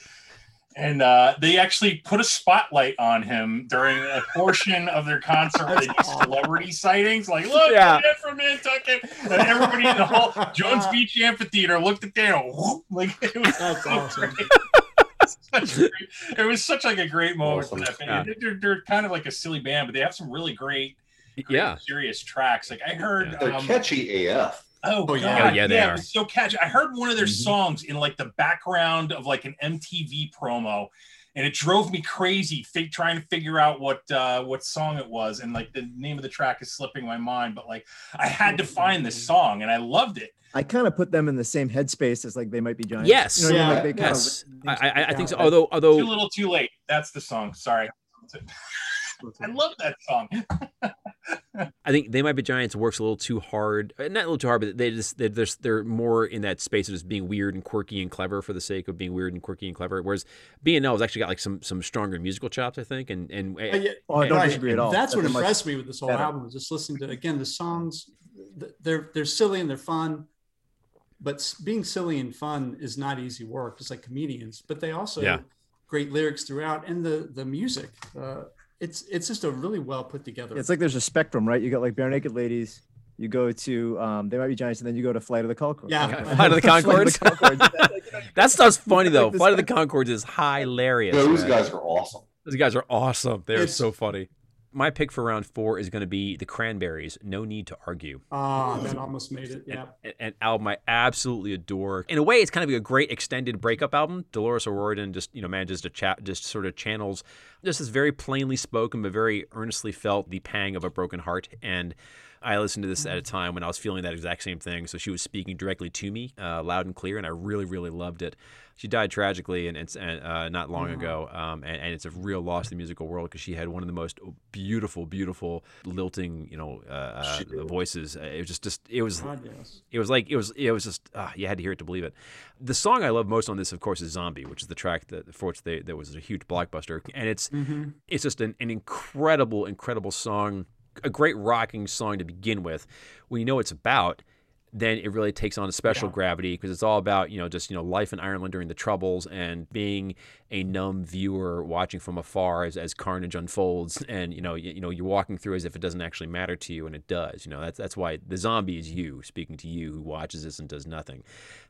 and uh, they actually put a spotlight on him during a portion of their concert where they do celebrity sightings, like look, Yeah. the man from Nantucket, and everybody in the whole Jones Beach Amphitheater looked at Dan, and whoop, like it was That's so awesome. Great. Such a great- it was such like a great moment for that band. Yeah. They're, they're kind of like a silly band, but they have some really great, great Yeah. serious tracks. Like I heard, They're um, catchy AF. oh, Oh, yeah. God, Oh, yeah, they it are. so catchy. I heard one of their Mhm. songs in like the background of like an MTV promo, and it drove me crazy fig- trying to figure out what uh, what song it was, and like the name of the track is slipping my mind. But like I had to find this song, and I loved it. I kind of put them in the same headspace as like they might be giants. Yes. You know what I mean? Yeah. Like, they kinda Yes, written I, I, I think so. down. Although, Too although, little, too late. That's the song. Sorry. I love that song. I think they might be giants works a little too hard. uh, Not a little too hard, but they just they're they're, they're more in that space of just being weird and quirky and clever for the sake of being weird and quirky and clever. Whereas BNL has actually got like some some stronger musical chops, I think. And and Uh, yeah, Oh, I don't right. disagree at all. That's what That's a much impressed me with this whole better. album was just listening to again the songs. They're they're silly and they're fun, but being silly and fun is not easy work. It's like comedians, but they also Yeah. great lyrics throughout, and the the music. Uh, it's it's just a really well put together. It's like there's a spectrum, right? You got like barenaked ladies. You go to um, they might be giants, and then you go to Flight of the Conchords. Yeah. Yeah, Flight of the Conchords. Conchords. That's like, you know, that stuff's funny though. Flight of the spectrum. Conchords is hilarious. Those guys are awesome. Those guys are awesome. They're so funny. My pick for round four is going to be the Cranberries. No need to argue. Ah, that almost made it. Yeah. an, an album I absolutely adore. In a way, it's kind of a great extended breakup album. Dolores O'Riordan just you know manages to chat, just sort of channels just is very plainly spoken but very earnestly felt the pang of a broken heart. And I listened to this at a time when I was feeling that exact same thing. So she was speaking directly to me, uh, loud and clear, and I really, really loved it. She died tragically, and it's and, uh, not long ago, um, and, and it's a real loss to the musical world because she had one of the most beautiful, beautiful, lilting, you know, uh, uh, voices. Uh, It was just, just it was God, yes. it was like it was it was just uh, you had to hear it to believe it. The song I love most on this, of course, is "Zombie," which is the track that for which they that was a huge blockbuster, and it's Mm-hmm. it's just an, an incredible, incredible song, a great rocking song to begin with. When you know what it's about, then it really takes on a special Yeah. gravity because it's all about you know just you know life in Ireland during the Troubles and being a numb viewer watching from afar as, as carnage unfolds, and you know you, you know you're walking through as if it doesn't actually matter to you, and it does. You know that's that's why the zombie is you speaking to you who watches this and does nothing.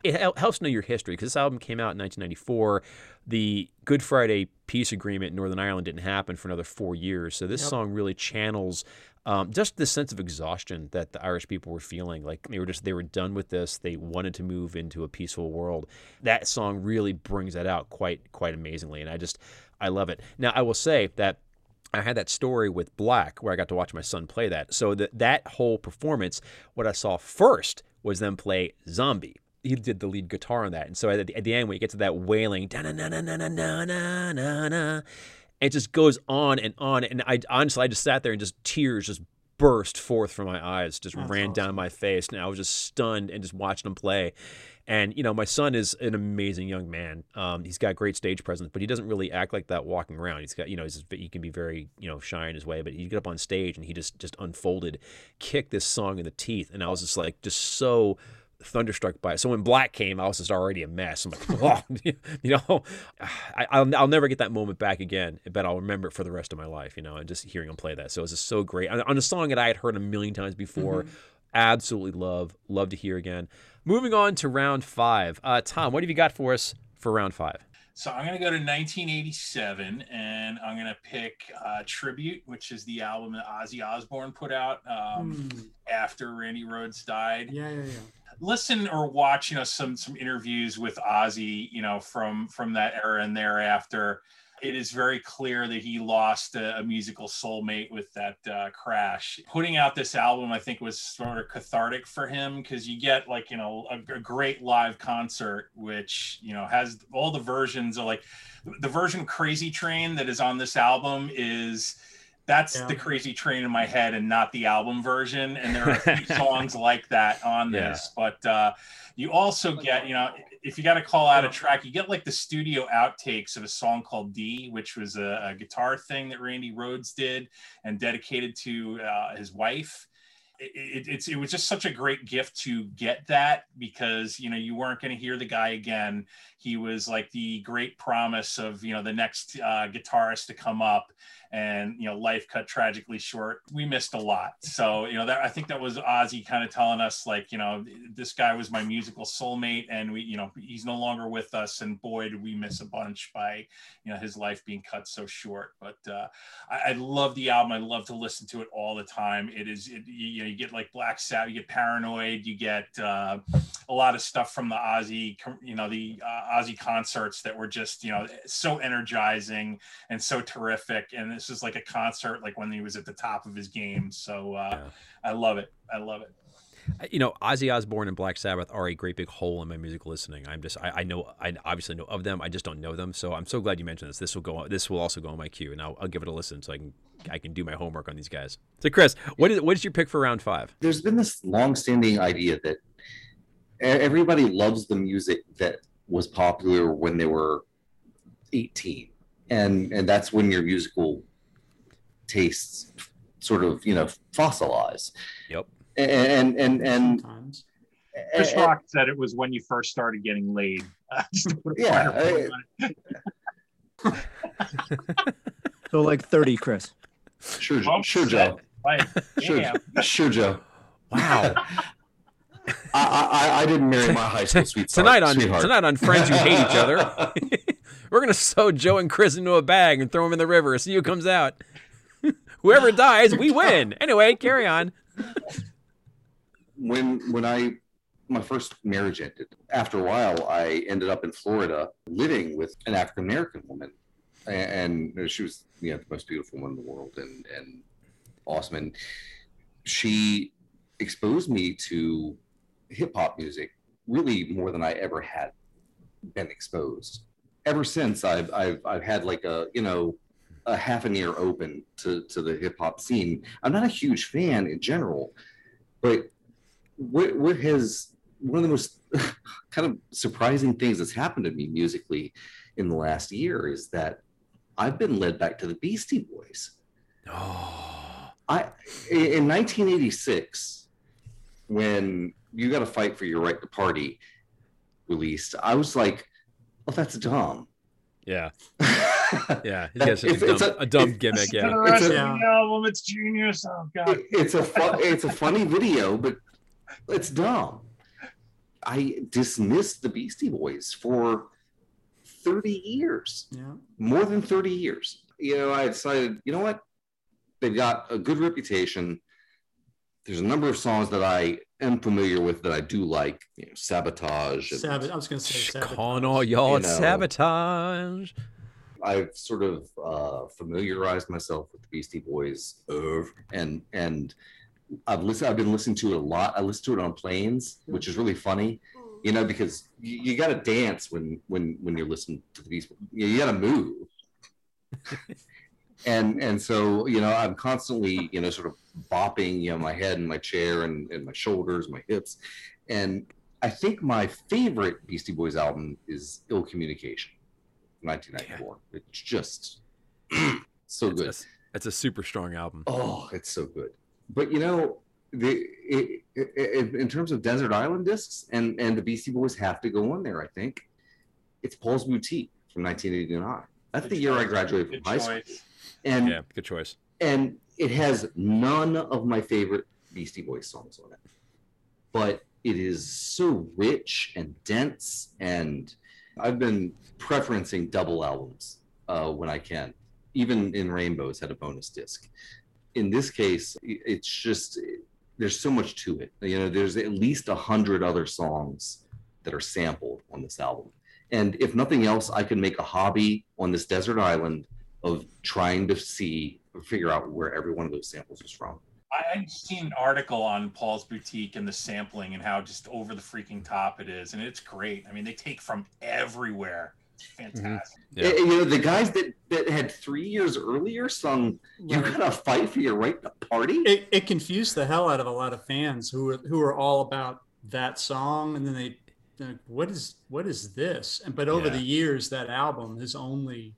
It hel- helps know your history because this album came out in 1994. The Good Friday peace agreement in Northern Ireland didn't happen for another four years, so this Yep. song really channels Um, just this sense of exhaustion that the Irish people were feeling, like they were just they were done with this. They wanted to move into a peaceful world. That song really brings that out quite quite amazingly, and I just I love it. Now I will say that I had that story with Black where I got to watch my son play that. So that that whole performance, what I saw first was them play Zombie. He did the lead guitar on that, and so at the, at the end when you get to that wailing, na na na na na na na na, it just goes on and on. And I honestly, I just sat there and just tears just burst forth from my eyes, just That's ran down my face, and I was just stunned and just watching him play. And you know, my son is an amazing young man. Um, he's got great stage presence, but he doesn't really act like that walking around. He's got, you know, he's, he can be very, you know, shy in his way. But he get up on stage and he just just unfolded, kicked this song in the teeth, and I was just like, just so thunderstruck by it. So when Black came, I was just already a mess. I'm like, oh, you know, I, I'll I'll never get that moment back again, but I'll remember it for the rest of my life. You know, and just hearing him play that, so it was just so great on, on a song that I had heard a million times before. Absolutely love, love to hear again. Moving on to round five, uh, Tom, what have you got for us for round five? So I'm going to go to 1987 and I'm going to pick uh, Tribute, which is the album that Ozzy Osbourne put out um, Hmm. after Randy Rhoads died. Yeah, yeah, yeah. Listen or watch, you know, some some interviews with Ozzy, you know, from from that era and thereafter. It is very clear that he lost a, a musical soulmate with that uh, crash. Putting out this album, I think, was sort of cathartic for him because you get like you know a, a great live concert, which you know has all the versions of like the version Crazy Train that is on this album is that's Yeah. the Crazy Train in my head and not the album version. And there are a few songs like that on Yeah. this, but uh, you also get you know if you got to call out a track, you get like the studio outtakes of a song called Dee, which was a, a guitar thing that Randy Rhoads did and dedicated to uh, his wife. It, it, it's it was just such a great gift to get that because you know you weren't going to hear the guy again. He was like the great promise of you know the next uh, guitarist to come up, and you know life cut tragically short. We missed a lot, so you know that I think that was Ozzy kind of telling us like you know this guy was my musical soulmate, and we you know he's no longer with us, and boy did we miss a bunch by you know his life being cut so short. But uh, I, I love the album. I love to listen to it all the time. It is it, you, know you get like Black Sabbath, you get Paranoid, you get uh, a lot of stuff from the Ozzy you know the uh, Ozzy concerts that were just you know so energizing and so terrific. And this is like a concert like when he was at the top of his game. So uh, Yeah. I love it. I love it. You know, Ozzy Osbourne and Black Sabbath are a great big hole in my musical listening. I'm just, I, I know, I obviously know of them. I just don't know them. So I'm so glad you mentioned this. This will go, this will also go on my queue, and I'll, I'll give it a listen so I can, I can do my homework on these guys. So, Chris, what is, what is your pick for round five? there's been this long-standing idea that everybody loves the music that was popular when they were 18 and and that's when your musical tastes sort of you know fossilize Yep. and and and, Sometimes. Chris and- Rock said it was when you first started getting laid. Just to put a Yeah, finer point on it. So like 30, Chris. sure Well sure joe Right. sure sure joe Wow. I, I I didn't marry my high school sweetheart tonight on sweetheart. tonight on Friends Who Hate Each Other, we're gonna sew Joe and Chris into a bag and throw them in the river. See who comes out. Whoever dies, we win. Anyway, carry on. when when I my first marriage ended. After a while, I ended up in Florida living with an African American woman, A- and, she was you know the most beautiful woman in the world and and awesome. And she exposed me to hip hop music really more than I ever had been exposed. Ever since I've I've I've had like a you know a half an ear open to to the hip hop scene. I'm not a huge fan in general, but what what has one of the most kind of surprising things that's happened to me musically in the last year is that I've been led back to the Beastie Boys. Oh, I in 1986 when you got to fight for your right to party released, I was like, "Oh, that's dumb." yeah, yeah. yeah. He's got a It's- dumb, it's a- a dumb it's- gimmick. For Yeah. the rest of Yeah. album, it's genius. Oh god. it's a fu- it's a funny video, but it's dumb. I dismissed the Beastie Boys for 30 years, Yeah. more than 30 years. You know, I decided, you know what? they've got a good reputation. There's a number of songs that I am familiar with that I do like, you know, Sabotage. and- Sabot- I was going to say Shh, sabotage. Calling all y'all, You know. sabotage. I've sort of uh, familiarized myself with the Beastie Boys, oeuvre, and and I've listened. I've been listening to it a lot. I listen to it on planes, which is really funny, you know, because you, you got to dance when when when you're listening to the Beastie. Boys. You, got to move, and and so you know, I'm constantly you know sort of bopping you know my head and my chair and, and my shoulders, my hips, and I think my favorite Beastie Boys album is Ill Communication. 1994. It's just so It's, good. a, it's a super strong album. Oh, it's so good. But you know, the it, it, it, in terms of Desert Island discs, and and the Beastie Boys have to go on there. I think it's Paul's Boutique from 1989. That's the Good year I graduated from Good high school, choice. And Yeah, good choice. and it has none of my favorite Beastie Boys songs on it, but it is so rich and dense, and I've been preferencing double albums uh, when I can. Even in Rainbows had a bonus disc. In this case, it's just there's so much to it. You know, there's at least a hundred other songs that are sampled on this album, and if nothing else, I can make a hobby on this desert island of trying to see or figure out where every one of those samples was from. I I'd seen an article on Paul's Boutique and the sampling and how just over the freaking top it is, and it's great. I mean, they take from everywhere. It's fantastic. Yeah. Eh, You know, the guys that that had three years earlier sung "You Gotta Fight for Your Right to Party." it, it confused the hell out of a lot of fans who were who were all about that song and then they like, what is what is this and but over Yeah. the years that album has only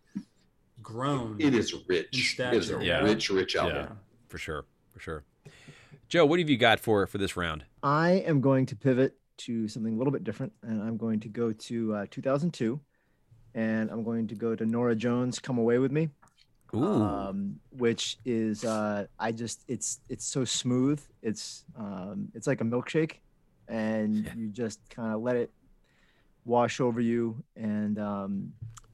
grown It is rich. In It is a yeah. rich, rich album. Yeah. for sure, for sure. Joe, what have you got for for this round? I am going to pivot to something a little bit different, and I'm going to go to uh, 2002, and I'm going to go to Norah Jones' "Come Away with Me," Ooh, um, which is uh, I just it's it's so smooth. It's um, it's like a milkshake, and Yeah. you just kind of let it wash over you. And um,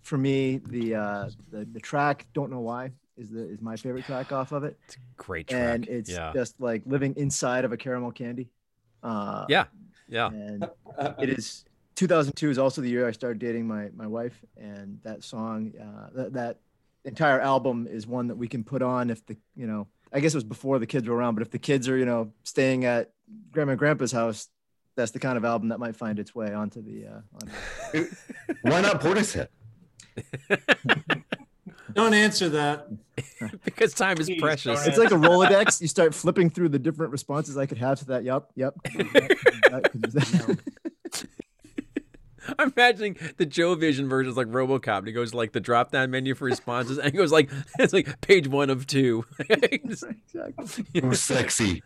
for me, the, uh, the the track "Don't Know Why" is the is my favorite track off of it it's a great track. and it's yeah, just like living inside of a caramel candy. Uh, Yeah. yeah. And it is 2002 is also the year I started dating my my wife, and that song, uh, that that entire album is one that we can put on if the you know I guess it was before the kids were around, but if the kids are you know staying at grandma and grandpa's house, that's the kind of album that might find its way onto the. Uh, on, Why not Portishead? don't answer that because time is Please precious. it's like a Rolodex. You start flipping through the different responses I could have to that. Yep, yep. I'm imagining the Joe Vision version is like RoboCop. And he goes like the drop down menu for responses, and he goes like it's like page one of two. exactly. Or sexy.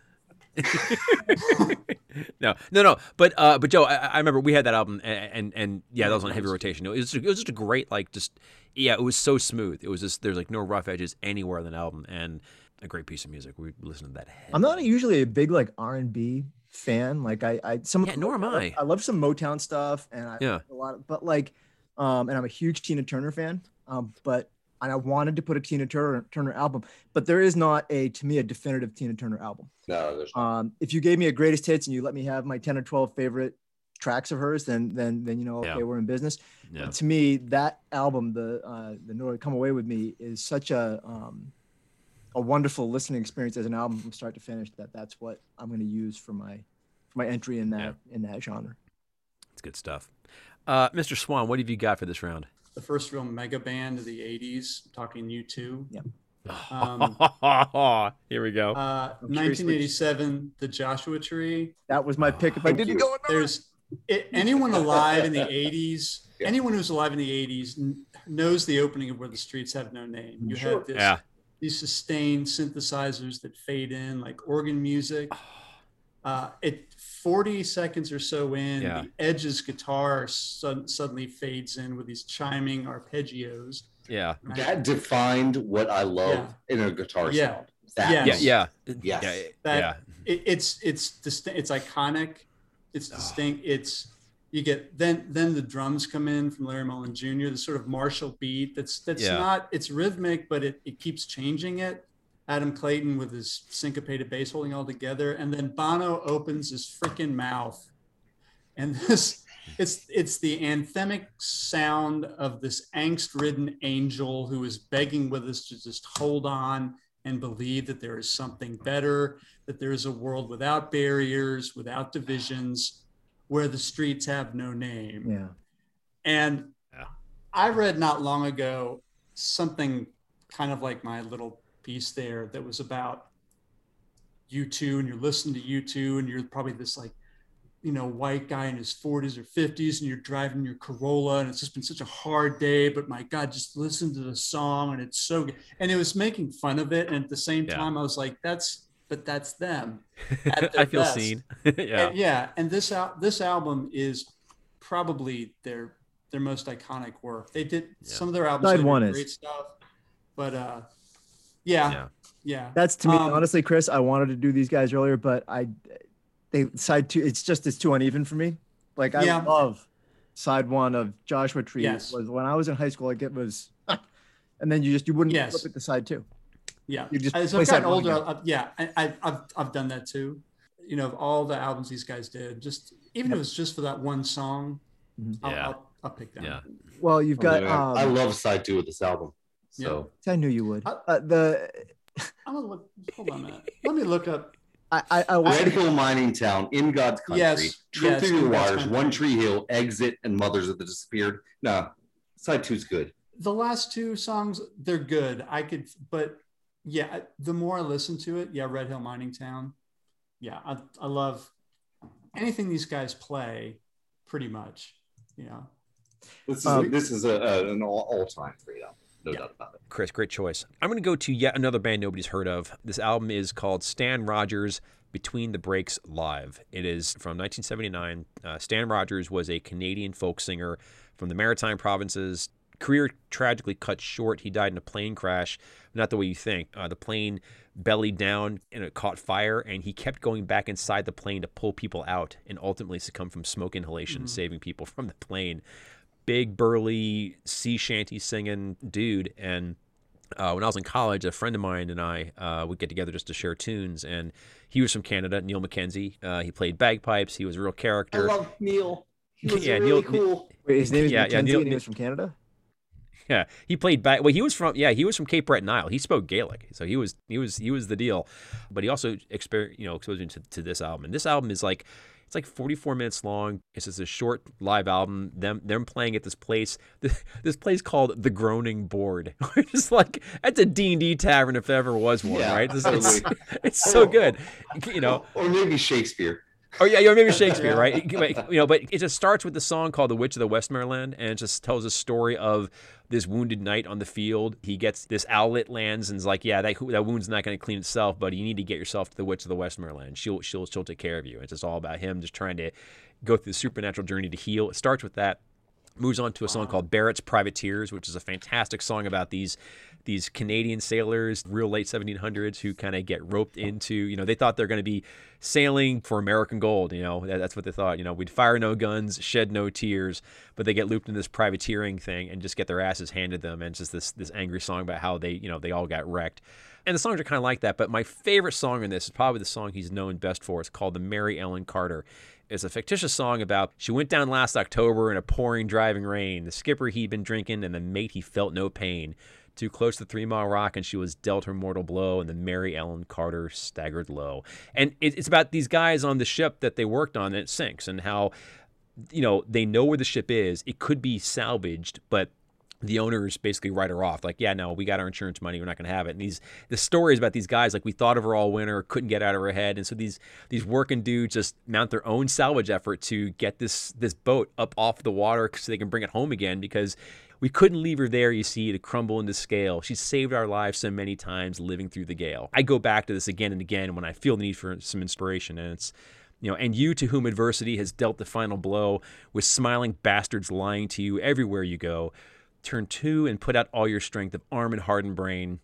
no, no, no. But uh, but Joe, I, I remember we had that album, and and, and yeah, that was on heavy rotation. It was it was just a great like just yeah, it was so smooth. It was just there's like no rough edges anywhere on that album, and a great piece of music. We listened to that. I'm not usually a big like R and B fan. Like I, I some Yeah, nor am I. I love some Motown stuff, and I Yeah. a lot. Of, but like, um, and I'm a huge Tina Turner fan. Um, but and I wanted to put a Tina Turner Turner album, but there is not a to me a definitive Tina Turner album. No, there's Um, if you gave me a greatest hits and you let me have my 10 or 12 favorite tracks of hers, then then then you know okay Yeah. we're in business. Yeah. But to me, that album, the uh, the Norah Come Away with Me, is such a um, a wonderful listening experience as an album from start to finish. That that's what I'm going to use for my for my entry in that in that genre. It's good stuff. Uh, Mr. Swan, what have you got for this round? The first real mega band of the 80s talking u2 Yeah. um, Here we go. uh, I'm curious which- 1987 the joshua tree That was my pick. If I didn't go there's it, anyone alive in the 80s Yeah. anyone who's alive in the 80s kn- knows the opening of where the streets have no name you Sure. have this yeah. these sustained synthesizers that fade in like organ music uh, it 40 seconds or so in Yeah. the edge's guitar sud- suddenly fades in with these chiming arpeggios Yeah. That defined what I love in a guitar Yeah. sound. That Yeah. Yeah. Yeah. Yes. Yeah. That- yeah. it, it's it's distinct it's iconic it's Oh. distinct it's you get then then the drums come in from larry mullen jr the sort of martial beat that's that's Yeah. not it's rhythmic but it, it keeps changing it Adam Clayton with his syncopated bass holding all together, and then Bono opens his freaking mouth, and this it's it's the anthemic sound of this angst-ridden angel who is begging with us to just hold on and believe that there is something better, that there is a world without barriers, without divisions, where the streets have no name. Yeah. And Yeah. I read not long ago something kind of like my little piece there that was about U2, and you're listening to U2, and you're probably this like, you know, white guy in his 40s or 50s, and you're driving your Corolla, and it's just been such a hard day. But my God, just listen to the song, and it's so good. And it was making fun of it, and at the same Yeah. time, I was like, that's, but that's them. I feel best. seen. yeah. And, yeah, and this al- this album is probably their their most iconic work. They did Yeah. some of their albums Side they did great stuff, but uh, yeah, Yeah. yeah, That's to me, Um, honestly, Chris. I wanted to do these guys earlier, but I, they side two. It's just it's too uneven for me. Like I Yeah. love side one of Joshua Tree. Yes. Was when I was in high school. Like it was, and then you just you wouldn't Yes. flip it to side two. yeah. You just As I've side gotten older, again. I, yeah, I, I, I've I've done that too. You know, of all the albums these guys did, just even if it was just for that one song, Mhm. I'll, Yeah. I'll, I'll pick that. Yeah. Well, you've got. Um, I love side two of this album. So I knew you would. I- Uh, the I'm gonna look. Hold on a minute. Let me look up. I I, I Red Hill Mining Town, In God's Country, Yes, Trip yes, Through the God's Wires, One Tree Hill, Exit, and Mothers of the Disappeared. No, side two's good. the last two songs they're good i could but yeah the more i listen to it yeah red hill mining town yeah i, I love anything these guys play pretty much you know This is Um, this is a, a, an all, all time great album, no Yeah. doubt about it. Chris, great choice. I'm going to go to yet another band nobody's heard of. This album is called Stan Rogers Between the Breaks Live. It is from 1979. Uh, Stan Rogers was a Canadian folk singer from the Maritime provinces. Career tragically cut short. He died in a plane crash. Not the way you think. Uh, the plane bellied down and it caught fire, and he kept going back inside the plane to pull people out and ultimately succumbed from smoke inhalation, saving people from the plane. Big, burly, sea shanty singing dude. And uh, when I was in college, a friend of mine and I uh, would get together just to share tunes. And he was from Canada, Neil McKenzie. Uh, he played bagpipes. He was a real character. I love Neil. He was Yeah, really Neil- cool. wait, his name is Yeah, yeah, Neil- and he was from Canada. Yeah, he played back. Well, he was from yeah, he was from Cape Breton Isle. He spoke Gaelic, so he was he was he was the deal. But he also exper you know exposed me to, to this album, and this album is like it's like 44 minutes long. It's just a short live album. Them them playing at this place this, this place called the Groaning Board. It's like that's a D and D tavern if there ever was one, Yeah, right? It's, it's, totally. it's so good, you know. or maybe Shakespeare. Oh yeah, yeah, maybe Shakespeare, right? You know, but it just starts with the song called "The Witch of the Westmorland," and it just tells a story of this wounded knight on the field. He gets this owlet lands and is like, "Yeah, that that wound's not going to clean itself, but you need to get yourself to the Witch of the Westmorland. She'll she'll she'll take care of you." It's just all about him just trying to go through the supernatural journey to heal. It starts with that moves on to a song called Barrett's Privateers, which is a fantastic song about these these Canadian sailors, real late 1700s, who kind of get roped into, you know, they thought they're going to be sailing for American gold. You know, that, that's what they thought. You know, we'd fire no guns, shed no tears, but they get looped in this privateering thing and just get their asses handed them. And it's just this this angry song about how they, you know, they all got wrecked. And the songs are kind of like that. But my favorite song in this is probably the song he's known best for. It's called The Mary Ellen Carter. It's a fictitious song about she went down last October in a pouring, driving rain. The skipper he'd been drinking, and the mate he felt no pain. Too close to Three Mile Rock, and she was dealt her mortal blow, and the Mary Ellen Carter staggered low. And it, it's about these guys on the ship that they worked on, and it sinks, and how, you know, they know where the ship is. It could be salvaged, but the owners basically write her off like yeah no we got our insurance money we're not going to have it and these the stories about these guys like we thought of her all winter couldn't get out of her head and so these these working dudes just mount their own salvage effort to get this this boat up off the water so they can bring it home again because we couldn't leave her there, you see, to crumble into scale. She saved our lives so many times living through the gale. I go back to this again and again when I feel the need for some inspiration, and it's you know, and you to whom adversity has dealt the final blow, with smiling bastards lying to you everywhere you go, turn to and put out all your strength of arm and heart and brain,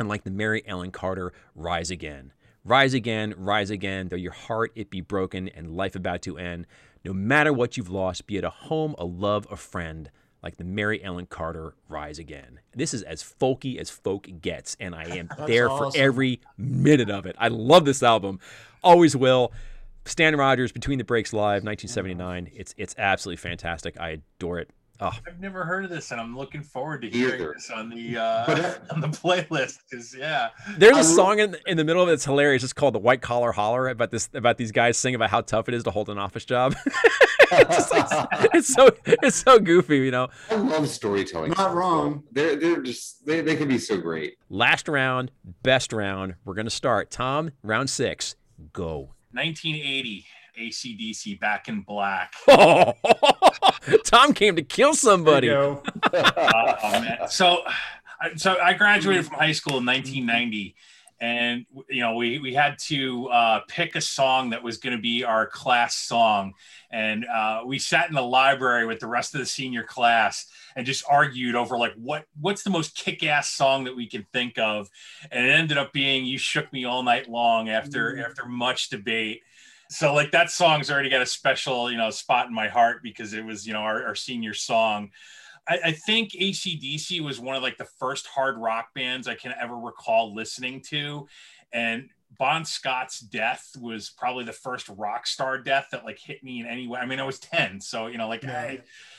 and like the Mary Ellen Carter, rise again. Rise again, rise again, though your heart it be broken and life about to end. No matter what you've lost, be it a home, a love, a friend, like the Mary Ellen Carter Rise Again. This is as folky as folk gets, and I am there for every minute of it. I love this album, always will. Stan Rogers, Between the Breaks Live, 1979. It's it's absolutely fantastic. I adore it. Oh, I've never heard of this, and I'm looking forward to hearing Either. this on the uh, But on the playlist. Because yeah, there's a I lo- song in, in the middle of it that's hilarious. It's called "The White Collar Holler" about this about these guys singing about how tough it is to hold an office job. it's, just like- it's so it's so goofy, you know. I love storytelling. Not wrong. They're they're just they, they can be so great. Last round, best round. We're gonna start. Tom, round six. Go. 1980 ACDC Back in Black. Tom came to kill somebody. you oh man. So, I- so I graduated from high school in 1990, and you know we we had to uh, pick a song that was going to be our class song, and uh, we sat in the library with the rest of the senior class and just argued over like what what's the most kick-ass song that we can think of, and it ended up being "You Shook Me All Night Long" after Mm. after much debate. So like that song's already got a special, you know, spot in my heart because it was, you know, our, our senior song. I, I think ACDC was one of like the first hard rock bands I can ever recall listening to. And Bon Scott's death was probably the first rock star death that like hit me in any way. I mean, I was 10. So, you know, like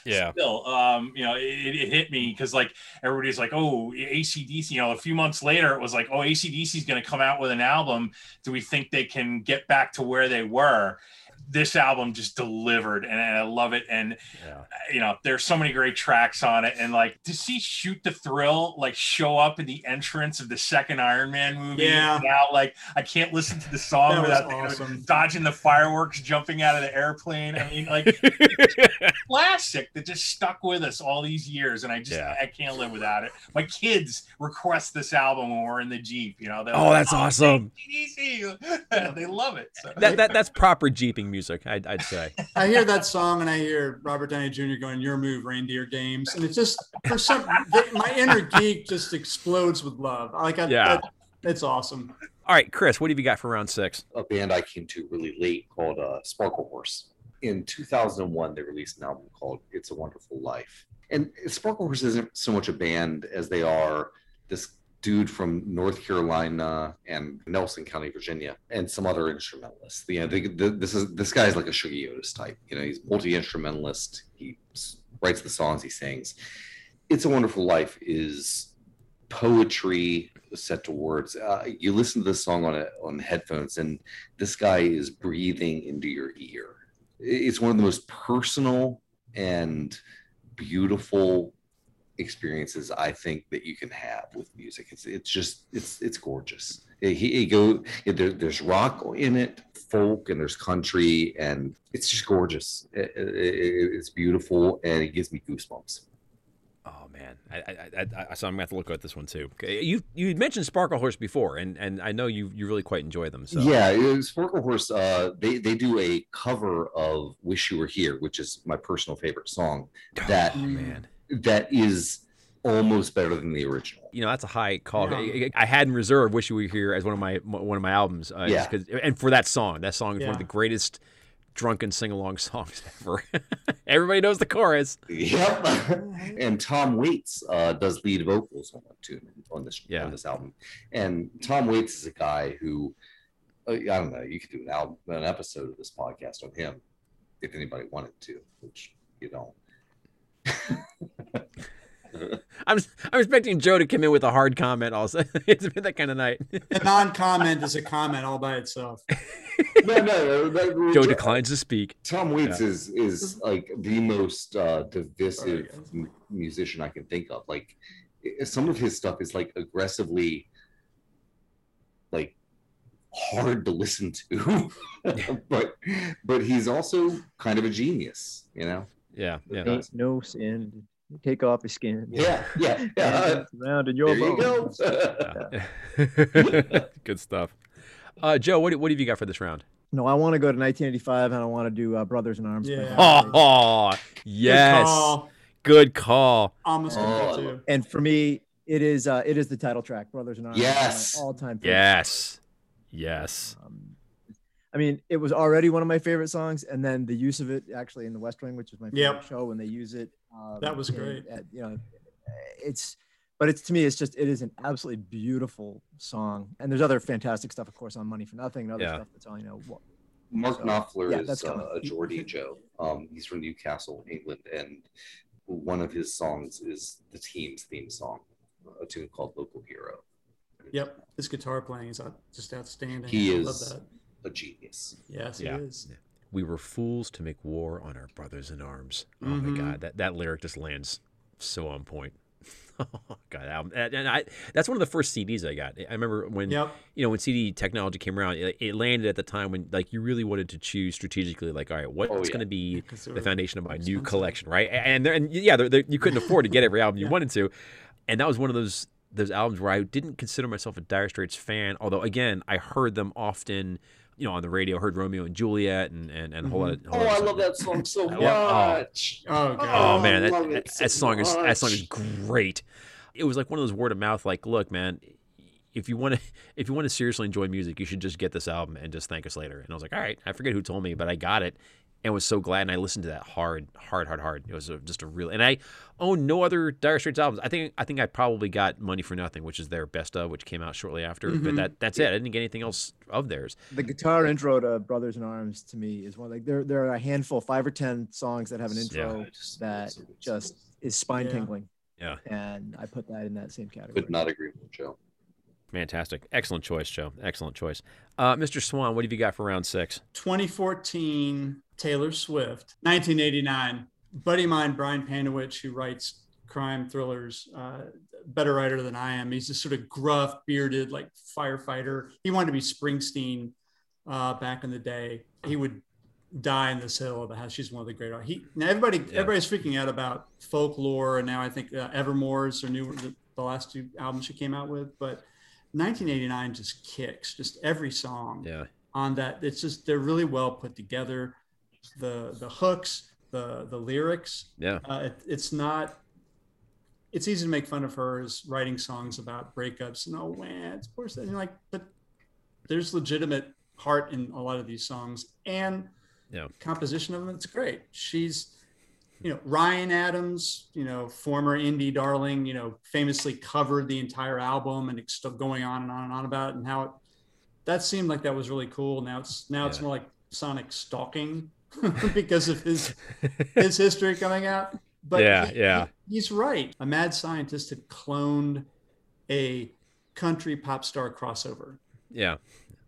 Yeah. I, still, um, you know, it, it hit me because like everybody's like, oh, ACDC, you know, a few months later, it was like, oh, ACDC is going to come out with an album. Do we think they can get back to where they were? This album just delivered and, and I love it. And Yeah. you know, there's so many great tracks on it. And like to see Shoot to Thrill like show up in the entrance of the second Iron Man movie. Yeah. Now, like I can't listen to the song That without thinking of awesome. dodging the fireworks, jumping out of the airplane. I mean, like classic that just stuck with us all these years. And I just Yeah. I can't live without it. My kids request this album when we're in the Jeep, you know. Oh, like, that's oh, awesome. They love it. So. That, that that's proper jeeping music, I'd, I'd say. I hear that song and I hear Robert Downey Jr. going, "Your move, reindeer games," and it's just for some my inner geek just explodes with love. Like, I, Yeah. that- it's awesome. All right, Chris, what have you got for round six? a band I came to really late called uh, Sparklehorse. In 2001, they released an album called It's a Wonderful Life. And Sparklehorse isn't so much a band as they are this dude from North Carolina and Nelson County, Virginia, and some other instrumentalists. You know, they, the, this is this guy's like a Shuggie Otis type. You know, he's multi instrumentalist. He writes the songs he sings. It's a Wonderful Life is poetry set to words. Uh, you listen to this song on a, on headphones, and this guy is breathing into your ear. It's one of the most personal and beautiful experiences I think that you can have with music. It's it's just it's it's gorgeous. He, he go there, there's rock in it, folk, and there's country, and it's just gorgeous. It- it- it- it's beautiful, and it gives me goosebumps. Oh man, I, I, I, I so I'm gonna have to look at this one too. You you mentioned Sparklehorse before, and and I know you you really quite enjoy them. So Yeah, it Sparklehorse. Uh, they they do a cover of "Wish You Were Here," which is my personal favorite song. That oh, man, that is almost better than the original. you know that's a high call. Yeah. I, I had in reserve "Wish You Were Here" as one of my one of my albums. Uh, just Yeah. 'cause- and for that song, that song is one of the greatest drunken sing along songs ever. Everybody knows the chorus. Yep. and Tom Waits uh, does lead vocals on that tune on this Yeah. on this album. And Tom Waits is a guy who uh, I don't know. You could do an album, an episode of this podcast on him if anybody wanted to, which you don't. I'm I'm expecting Joe to come in with a hard comment. Also, it's been that kind of night. A non-comment is a comment all by itself. no, no, no, Joe declines to speak. Tom Waits is is like the most uh, divisive Sorry, guys. m- musician I can think of. Like some of his stuff is like aggressively like hard to listen to, but but he's also kind of a genius, you know. Yeah, yeah. Ain't no sin. Take off your skin. Yeah, yeah, yeah. And around in your there you bones. go. Good stuff. Uh, Joe, what, what have you got for this round? No, I want to go to 1985 and I want to do uh, Brothers in Arms. Yeah. Oh, yes. Good call. Good call. Almost Oh, got too. And for me, it is uh, it is the title track, Brothers in Arms. Yes. all time. Yes. Yes. Um, I mean, it was already one of my favorite songs, and then the use of it actually in The West Wing, which is my favorite Yep. show, when they use it. Um, That was in- great. at- you know, it's, but it's to me, it's just it is an absolutely beautiful song, and there's other fantastic stuff, of course, on Money for Nothing and other Yeah. stuff that's on, you know, what, Mark So, Knopfler yeah, is that's uh, coming. a Geordie Joe. Um, he's from Newcastle, England, and one of his songs is the team's theme song, a tune called "Local Hero." Yep, his guitar playing is just outstanding. He I is- love that. A genius. Yes, Yeah. he is. We were fools to make war on our brothers in arms. Oh my Mhm. God, that, that lyric just lands so on point. Oh God, album. And and I that's one of the first CDs I got. I remember when Yep. you know when CD technology came around, it, it landed at the time when like you really wanted to choose strategically, like all right, what's Oh, yeah. going to be the foundation of my new collection, right? And there, and yeah, there there- you couldn't afford to get every album you Yeah. wanted to, and that was one of those those albums where I didn't consider myself a Dire Straits fan, although again I heard them often, you know, on the radio, heard Romeo and Juliet and and, and a whole lot. Of, Oh, lot of oh, I stuff. love that song so I love- oh. much. Oh, Oh, oh man, that, love that, it so that song is that song is great. It was like one of those word of mouth. Like, look, man, if you want to if you want to seriously enjoy music, you should just get this album and just thank us later. And I was like, all right, I forget who told me, but I got it and was so glad. And I listened to that hard, hard, hard, hard. It was a, just a real. And I own no other Dire Straits albums. I think I think I probably got Money for Nothing, which is their best of, which came out shortly after. But Mhm. that that's it. I didn't get anything else of theirs. the guitar intro to Brothers in Arms to me is one like there there are a handful, five or ten songs that have an intro I just- that just is spine tingling. Yeah. And I put that in that same category. Could not agree more, Joe. Fantastic, excellent choice, Joe. Excellent choice, uh, Mr. Swan. What have you got for round six? 2014 Taylor Swift, 1989. Buddy of mine, Brian Panowich, who writes crime thrillers, uh, better writer than I am. He's this sort of gruff, bearded, like firefighter. He wanted to be Springsteen uh, back in the day. He would die in this hill of a house. She's one of the great. He now everybody Yeah. everybody's freaking out about folklore, and now I think uh, Evermore's or new the, the last two albums she came out with, but 1989 just kicks just every song Yeah, on that. It's just they're really well put together. The the hooks, the the lyrics. yeah, Uh, it, it's not. It's easy to make fun of her as writing songs about breakups and oh man, of course. And like, but there's legitimate heart in a lot of these songs and Yeah. composition of them. It's great. She's, you know, Ryan Adams, you know, former indie darling, you know, famously covered the entire album and it's still going on and on and on about it and how it, that seemed like that was really cool. Now it's now it's more like Sonic stalking because of his his history coming out. But Yeah, he- yeah. he- he's right. A mad scientist had cloned a country pop star crossover. yeah.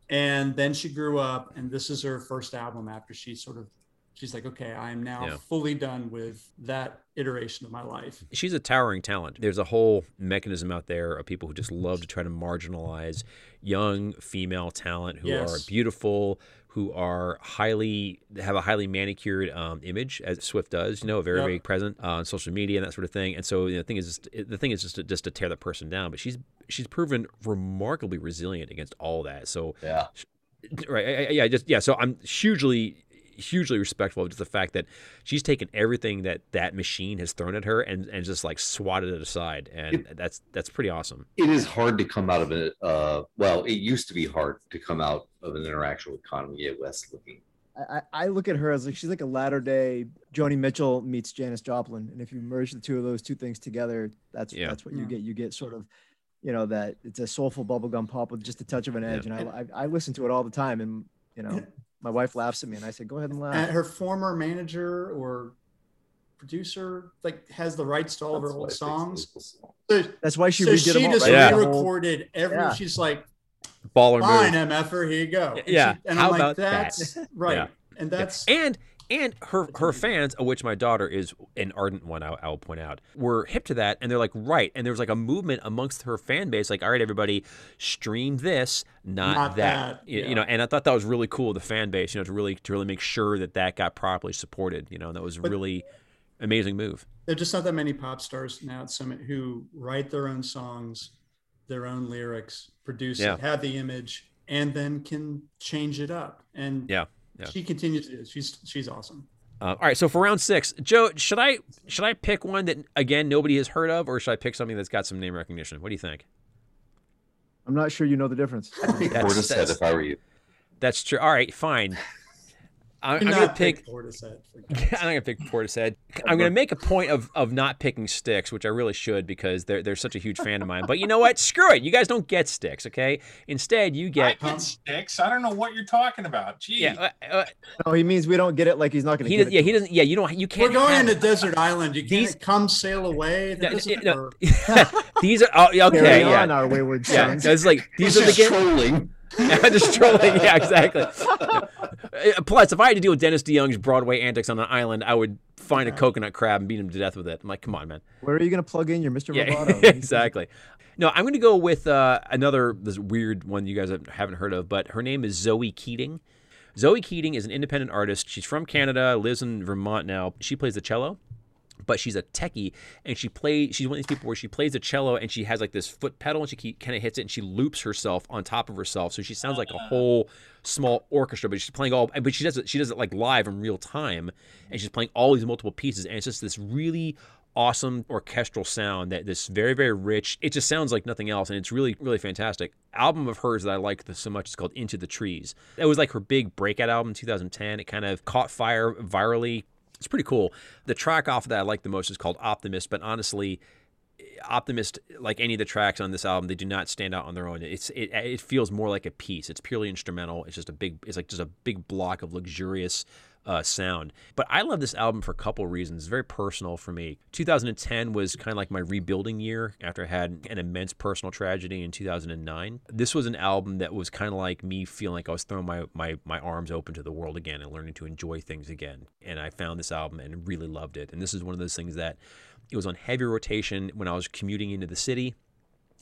And then she grew up, and this is her first album after she sort of, she's like, okay, I am now Yeah. fully done with that iteration of my life. she's a towering talent. There's a whole mechanism out there of people who just love to try to marginalize young female talent who are beautiful, who are highly have a highly manicured um, image, as Swift does. You know, very Yep. very present uh, on social media and that sort of thing. And so you know, the thing is, just, the thing is just to, just to tear that person down. But she's she's proven remarkably resilient against all that. So Yeah. right I- I- yeah just yeah so i'm hugely hugely respectful of just the fact that she's taken everything that that machine has thrown at her and and just like swatted it aside and that's that's pretty awesome It is hard to come out of it. Uh, well, it used to be hard to come out of an interaction with Kanye West looking. I, I I look at her as like she's like a latter day Joni Mitchell meets Janis Joplin, and if you merge the two of those two things together, that's Yeah. that's what you Yeah. get. You get sort of, you know, that it's a soulful bubblegum pop with just a touch of an edge, and I, I I listen to it all the time, and you know, my wife laughs at me, and I say, go ahead and And laugh. her former manager or producer, like, has the rights to all of her old songs. so That's why she so redid she them all. just right? Yeah. Re-recorded every. Yeah. She's like, baller fine, move MFer, here you go. And Yeah, she- and how I'm like, about that? right. Yeah. And Yeah. that's and and her her fans of which my daughter is an ardent one I, will point out were hip to that and they're like right and there was like a movement amongst her fan base like all right everybody stream this not, Not that, that, You, you know and i thought that was really cool the fan base you know to really to really make sure that that got properly supported you know and that was But- really amazing move there's just not that many pop stars now at Summit who write their own songs, their own lyrics, produce Yeah. it, have the image, and then can change it up. And Yeah, yeah. she continues to do it. She's she's awesome. Uh, all right, so for round six, Joe, should I should I pick one that again nobody has heard of, or should I pick something that's got some name recognition? What do you think? I'm not sure you know the difference. I think That's- Portishead that's- if I were you. That's true. All right, fine. I'm, I'm gonna not pick. Portishead. I'm not gonna pick Portishead. I'm gonna make a point of of not picking Styx, which I really should because they're they're such a huge fan of mine. But you know what? Screw it. You guys don't get Styx, okay? Instead, you get, I get get Styx. I don't know what you're talking about. Gee. yeah. Uh, uh, No, he means we don't get it like he's not going to he get does, it. yeah. to He us. doesn't. Yeah. You don't. You can't. We're going have- into desert island. You can't These- come sail away. No, no, these are oh, okay. Carry Yeah. on, our wayward sons. Yeah, sons. it's like He's these are the just games. trolling. just trolling. Yeah, exactly. Uh, Plus, if I had to deal with Dennis DeYoung's Broadway antics on an island, I would find a coconut crab and beat him to death with it. I'm like, come on, man. Where are you going to plug in your Mr. Yeah, Roboto? exactly. No, I'm going to go with uh, another this weird one you guys haven't heard of, but her name is Zoe Keating. Zoe Keating is an independent artist. She's from Canada, lives in Vermont now. She plays the cello, but she's a techie, and she plays. She's one of these people where she plays the cello and she has like this foot pedal, and she kind of hits it, and she loops herself on top of herself, so she sounds like a ah. whole small orchestra. But she's playing all, but she does it. She does it like live in real time, and she's playing all these multiple pieces, and it's just this really awesome orchestral sound that this very very rich it just sounds like nothing else and it's really really fantastic album of hers that i like so much is called into the trees it was like her big breakout album in 2010 it kind of caught fire virally it's pretty cool. The track off of that i like the most is called optimist but honestly optimist like any of the tracks on this album they do not stand out on their own. It's it, it feels more like a piece. It's purely instrumental. It's just a big it's like just a big block of luxurious uh, sound but i love this album for a couple reasons it's very personal for me 2010 was kind of like my rebuilding year after i had an immense personal tragedy in 2009 this was an album that was kind of like me feeling like i was throwing my, my my arms open to the world again and learning to enjoy things again and i found this album and really loved it and this is one of those things that it was on heavy rotation when I was commuting into the city.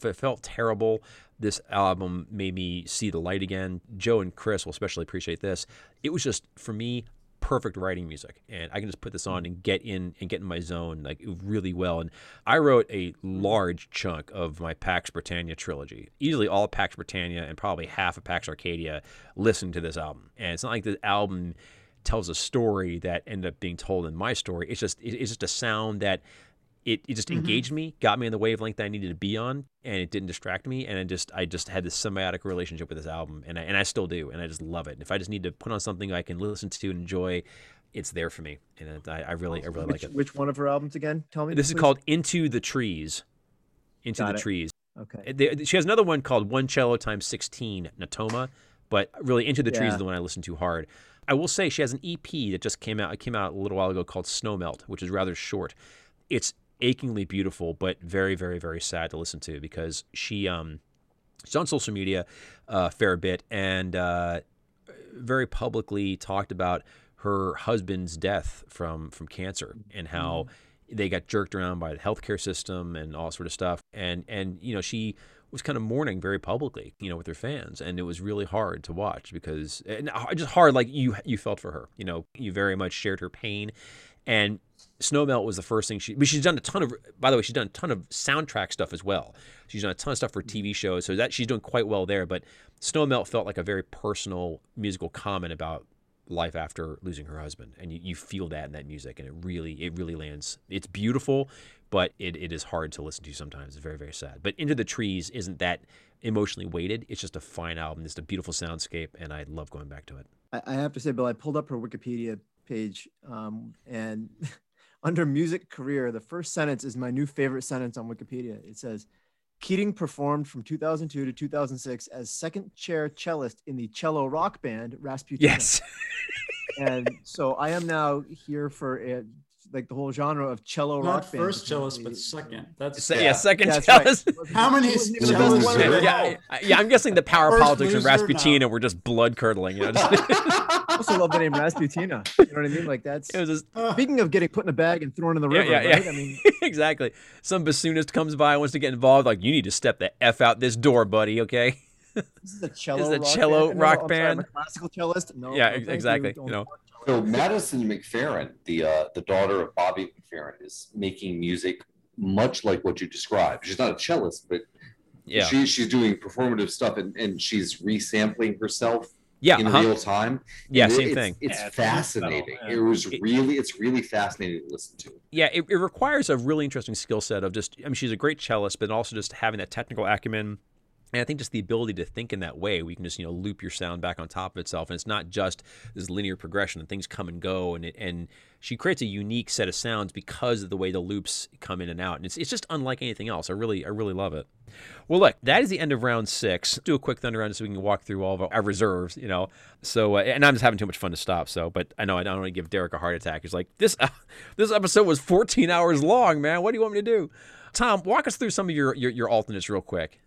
It felt terrible. This album made me see the light again. Joe and Chris will especially appreciate this. It was just for me perfect writing music, and I can just put this on mm-hmm. and get in and get in my zone like really well. And I wrote a large chunk of my Pax Britannia trilogy, easily all of Pax Britannia and probably half of Pax Arcadia. Listened to this album, and it's not like the album tells a story that ended up being told in my story. It's just it's just a sound that it, it just mm-hmm. engaged me, got me on the wavelength that I needed to be on, and it didn't distract me. And I just I just had this symbiotic relationship with this album, and I, and I still do, and I just love it. And if I just need to put on something I can listen to and enjoy, it's there for me, and I, I really I really which, like it. which one of her albums again? Tell me. This is called Into the Trees. Into Got the it. Trees. Okay. She has another one called One Cello Times 16, Natoma, but really Into the Trees is the one I listen to hard. I will say she has an EP that just came out. It came out a little while ago called Snowmelt, which is rather short. It's achingly beautiful, but very, very, very sad to listen to because she um she's on social media uh, a fair bit and uh, very publicly talked about her husband's death from from cancer and how they got jerked around by the healthcare system and all sort of stuff. And and you know she was kind of mourning very publicly, you know, with her fans, and it was really hard to watch because and just hard like you you felt for her. You know, you very much shared her pain, and Snowmelt was the first thing she. But she's done a ton of. By the way, she's done a ton of soundtrack stuff as well. She's done a ton of stuff for TV shows, so that she's doing quite well there. But Snowmelt felt like a very personal musical comment about life after losing her husband and you, you feel that in that music and it really it really lands it's beautiful but it, it is hard to listen to sometimes it's very very sad but into the trees isn't that emotionally weighted it's just a fine album it's a beautiful soundscape and i love going back to it I, have to say, Bill, I pulled up her Wikipedia page, um, and under music career, the first sentence is my new favorite sentence on Wikipedia. It says, Keating performed from 2002 to 2006 as second chair cellist in the cello rock band Rasputina. yes And so I am now here for it, like the whole genre of cello rock Not band. first which cellist, but second. That's Se- yeah, Yeah. second That's right. cellist. How many It wasn't even cellists the is of there? yeah, yeah, yeah, I'm guessing the power First politics of Rasputina no. were just blood curdling. You know, just, I also love the name Rasputina. You know what I mean? Like that's it was just Uh, speaking of getting put in a bag and thrown in the river, yeah, yeah. right? I mean, exactly. Some bassoonist comes by wants to get involved. Like you need to step the f out this door, buddy. Okay. this is a cello. This is a rock cello band. No, rock I'm sorry, I'm a band. classical cellist. No. Yeah, no, exactly. You, You know. So Madison McFerrin, the uh, the daughter of Bobby McFerrin, is making music much like what you described. She's not a cellist, but Yeah. she, she's doing performative stuff and, and she's resampling herself Yeah. in uh-huh. real time. Yeah. And Same it's, thing. It's Yeah, fascinating. It was really, it's really fascinating to listen to. Yeah. It, it requires a really interesting skill set of just. I mean, she's a great cellist, but also just having that technical acumen And I think just the ability to think in that way, we can just you know loop your sound back on top of itself, and it's not just this linear progression and things come and go. And it, and she creates a unique set of sounds because of the way the loops come in and out, and it's, it's just unlike anything else. I really I really love it. Well, look, that is the end of round six. Let's do a quick thunder round so we can walk through all of our reserves, you know. So, uh, and I'm just having too much fun to stop. So, but I know I don't want to give Derek a heart attack. He's like, this uh, this episode was 14 hours long, man. What do you want me to do? Tom, walk us through some of your your, your alternates real quick.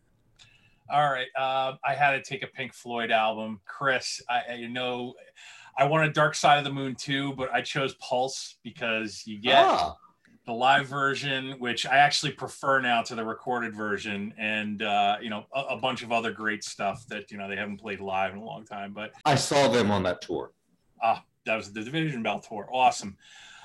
All right. Uh, I had to take a Pink Floyd album. Chris, I, you know, I wanted Dark Side of the Moon too, but I chose Pulse because you get Ah, the live version, which I actually prefer now to the recorded version, and uh, you know, a, a bunch of other great stuff that you know they haven't played live in a long time. But I saw them on that tour. Ah, that was the Division Bell tour. Awesome.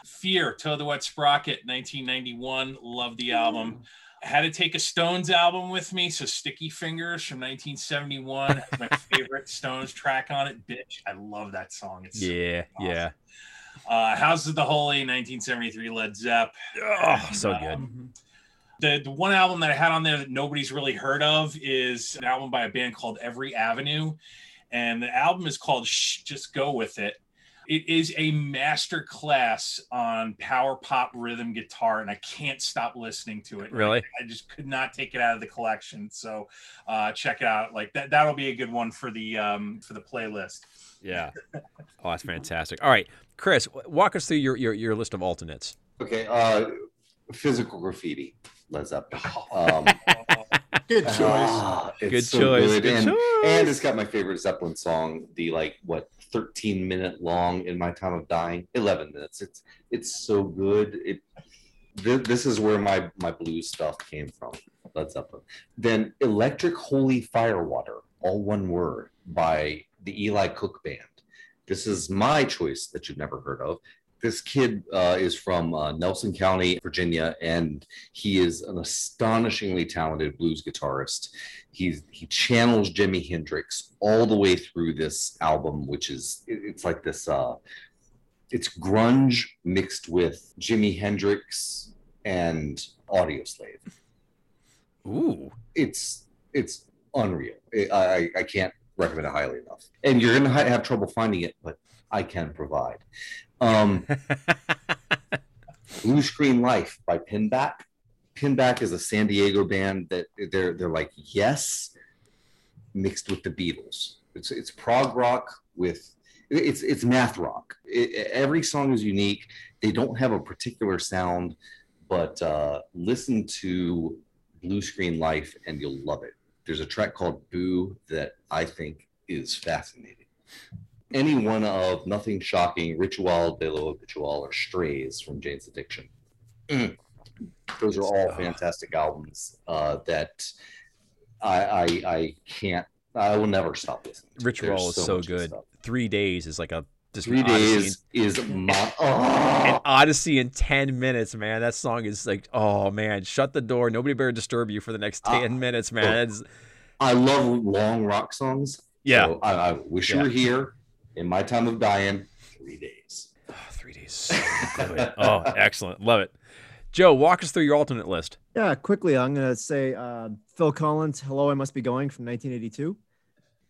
Fear, Toad the Wet Sprocket, 1991. Love the album. I had to take a Stones album with me. So Sticky Fingers from 1971. my favorite Stones track on it. Bitch. I love that song. It's Yeah, yeah. uh, House of the Holy, 1973 Led Zepp. Oh, so good. Mhm. The, the one album that I had on there that nobody's really heard of is an album by a band called Every Avenue. And the album is called Shh, Just Go With It. It is a master class on power pop rhythm guitar, and I can't stop listening to it. Really? I just could not take it out of the collection. So uh, check it out. Like that, that'll be a good one for the um, for the playlist. Yeah. Oh, that's fantastic. All right, Chris, walk us through your your, your list of alternates. Okay. Uh, physical graffiti. Led Zeppelin. Um, Good choice. ah, it's Good so choice. good. Good and, choice. and it's got my favorite Zeppelin song, the like what 13 minute long in my time of dying, 11 minutes. It's it's so good. It th- this is where my my blue stuff came from. Led Zeppelin. Then Electric Holy Firewater, all one word, by the Eli Cook Band. This is my choice that you've never heard of. This kid uh, is from uh, Nelson County, Virginia, and he is an astonishingly talented blues guitarist. He's he channels Jimi Hendrix all the way through this album, which is it- it's like this. Uh, it's grunge mixed with Jimi Hendrix and Audioslave. Ooh. It's it's unreal. I I, I can't recommend it highly enough. And you're gonna have trouble finding it, but I can provide. Um, Blue Screen Life by Pinback. Pinback is a San Diego band that they're they're like yes mixed with the Beatles. It's it's prog rock with it's it's math rock. It, every song is unique. They don't have a particular sound, but uh, listen to Blue Screen Life and you'll love it. There's a track called Boo that I think is fascinating. Any one of Nothing Shocking, Ritual de lo Habitual, or Strays from Jane's Addiction. Mm. Those are all fantastic albums uh, that I, I I can't I will never stop listening. Ritual is so good. Three days is like a just Three days is my oh, an odyssey in 10 minutes, man. That song is like, oh man, shut the door. Nobody better disturb you for the next Ah. 10 minutes, man. It's- I love long rock songs. yeah. So I, I wish Yeah. you were here in my time of dying. Three days. Oh, three days. So good. oh, excellent. Love it. Joe, walk us through your alternate list. Yeah, quickly, I'm gonna say uh, Phil Collins, "Hello, I Must Be Going" from 1982.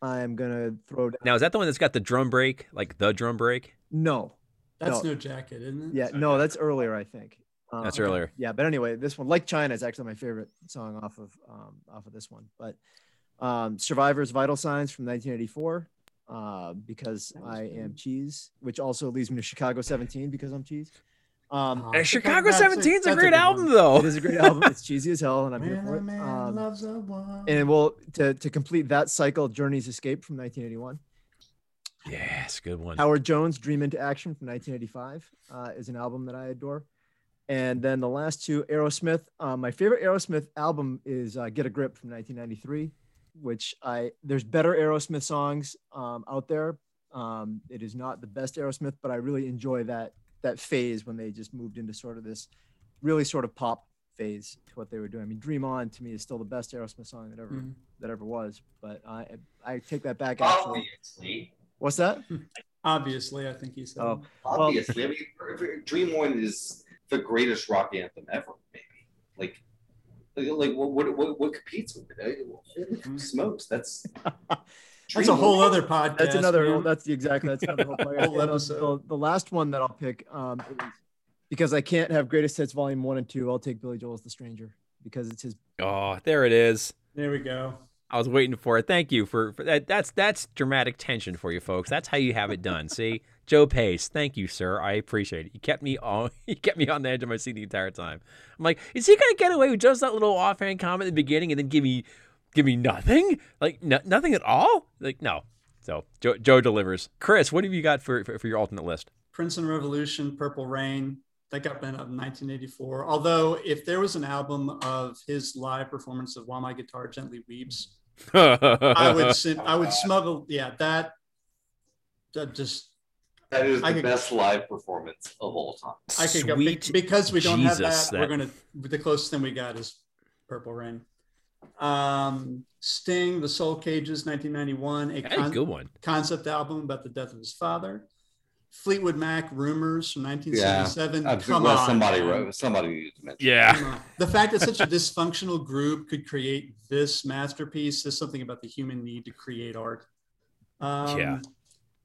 I'm gonna throw down. Now, is that the one that's got the drum break, like the drum break? No, That's No. no jacket, isn't it? yeah, no, that's earlier, I think. Um, That's earlier. Yeah, but anyway, this one, like China, is actually my favorite song off of um, off of this one. But um, Survivors, Vital Signs from 1984, uh, because I good. am cheese, which also leads me to Chicago 17 because I'm cheese. Um, Uh, Chicago 17 is a great good album, one. though. it is a great album. It's cheesy as hell, and I'm here for it. Um, loves a woman. and we'll to to complete that cycle, Journey's Escape from 1981. Yes, good one. Howard Jones' Dream into Action from 1985 uh, is an album that I adore. And then the last two, Aerosmith. Uh, my favorite Aerosmith album is uh, Get a Grip from 1993, which I there's better Aerosmith songs um, out there. Um, it is not the best Aerosmith, but I really enjoy that that phase when they just moved into sort of this really sort of pop phase to what they were doing. I mean, Dream On to me is still the best Aerosmith song that ever Mhm. that ever was. But I I take that back. Actually, Obviously. what's that? Obviously, I think he said. Oh, Well- Obviously. I mean, Dream On is the greatest rock anthem ever, maybe. Like, Like what what what, what competes with it? Holy smokes, that's That's a whole other podcast. That's another. man. That's exactly. That's another whole, podcast. Whole episode. The, the last one that I'll pick, um, because I can't have greatest hits volume one and two. I'll take Billy Joel's "The Stranger" because it's his. Oh, there it is. There we go. I was waiting for it. Thank you for, for that. That's that's dramatic tension for you folks. That's how you have it done. See, Joe Pace. Thank you, sir. I appreciate it. You kept me on. You kept me on the edge of my seat the entire time. I'm like, is he gonna get away with just that little offhand comment at the beginning and then give me, give me nothing? Like no, nothing at all? Like no. So Joe, Joe delivers. Chris, what have you got for, for for your alternate list? Prince and Revolution, Purple Rain. That got bent up in 1984. Although, if there was an album of his live performance of "While My Guitar Gently Weeps," I would I would smuggle. Yeah, that. That just that is I the could- best live performance of all time. I could go be- Sweet because we don't have Jesus, that, We're gonna the closest thing we got is Purple Rain. Um, Sting, The Soul Cages, 1991, a That's a con- good one. concept album about the death of his father. Fleetwood Mac, Rumors from 1977. I'm Come glad on, somebody man. wrote somebody needed to mention. Yeah. The fact that such a dysfunctional group could create this masterpiece says something about the human need to create art. Um, Yeah.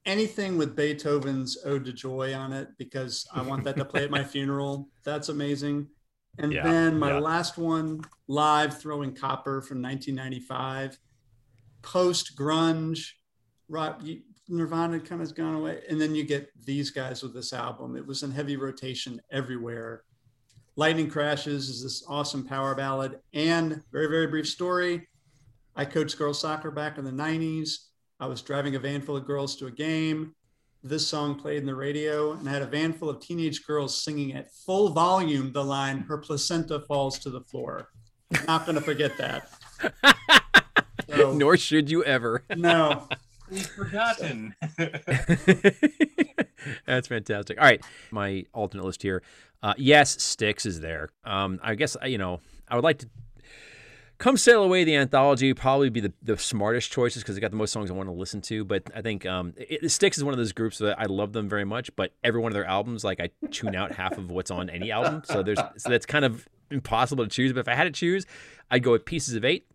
Anything with Beethoven's Ode to Joy on it, because I want that to play at my funeral. That's amazing. And Yeah, then my yeah. last one, live throwing copper from 1995, post grunge, rock. Nirvana kind of has gone away, and then you get these guys with this album. It was in heavy rotation everywhere. Lightning Crashes is this awesome power ballad, and very very brief story. I coached girls soccer back in the 90s. I was driving a van full of girls to a game. This song played in the radio, and I had a van full of teenage girls singing at full volume the line, Her placenta falls to the floor. Not going to forget that. So, Nor should you ever. no, We've forgotten. That's fantastic. All right, my alternate list here. Uh, yes, Styx is there. Um, I guess you know I would like to come sail away. The anthology probably be the, the smartest choices because they got the most songs I want to listen to. But I think um, it, Styx is one of those groups that I love them very much. But every one of their albums, like I tune out half of what's on any album. So there's so that's kind of impossible to choose. But if I had to choose, I'd go with Pieces of Eight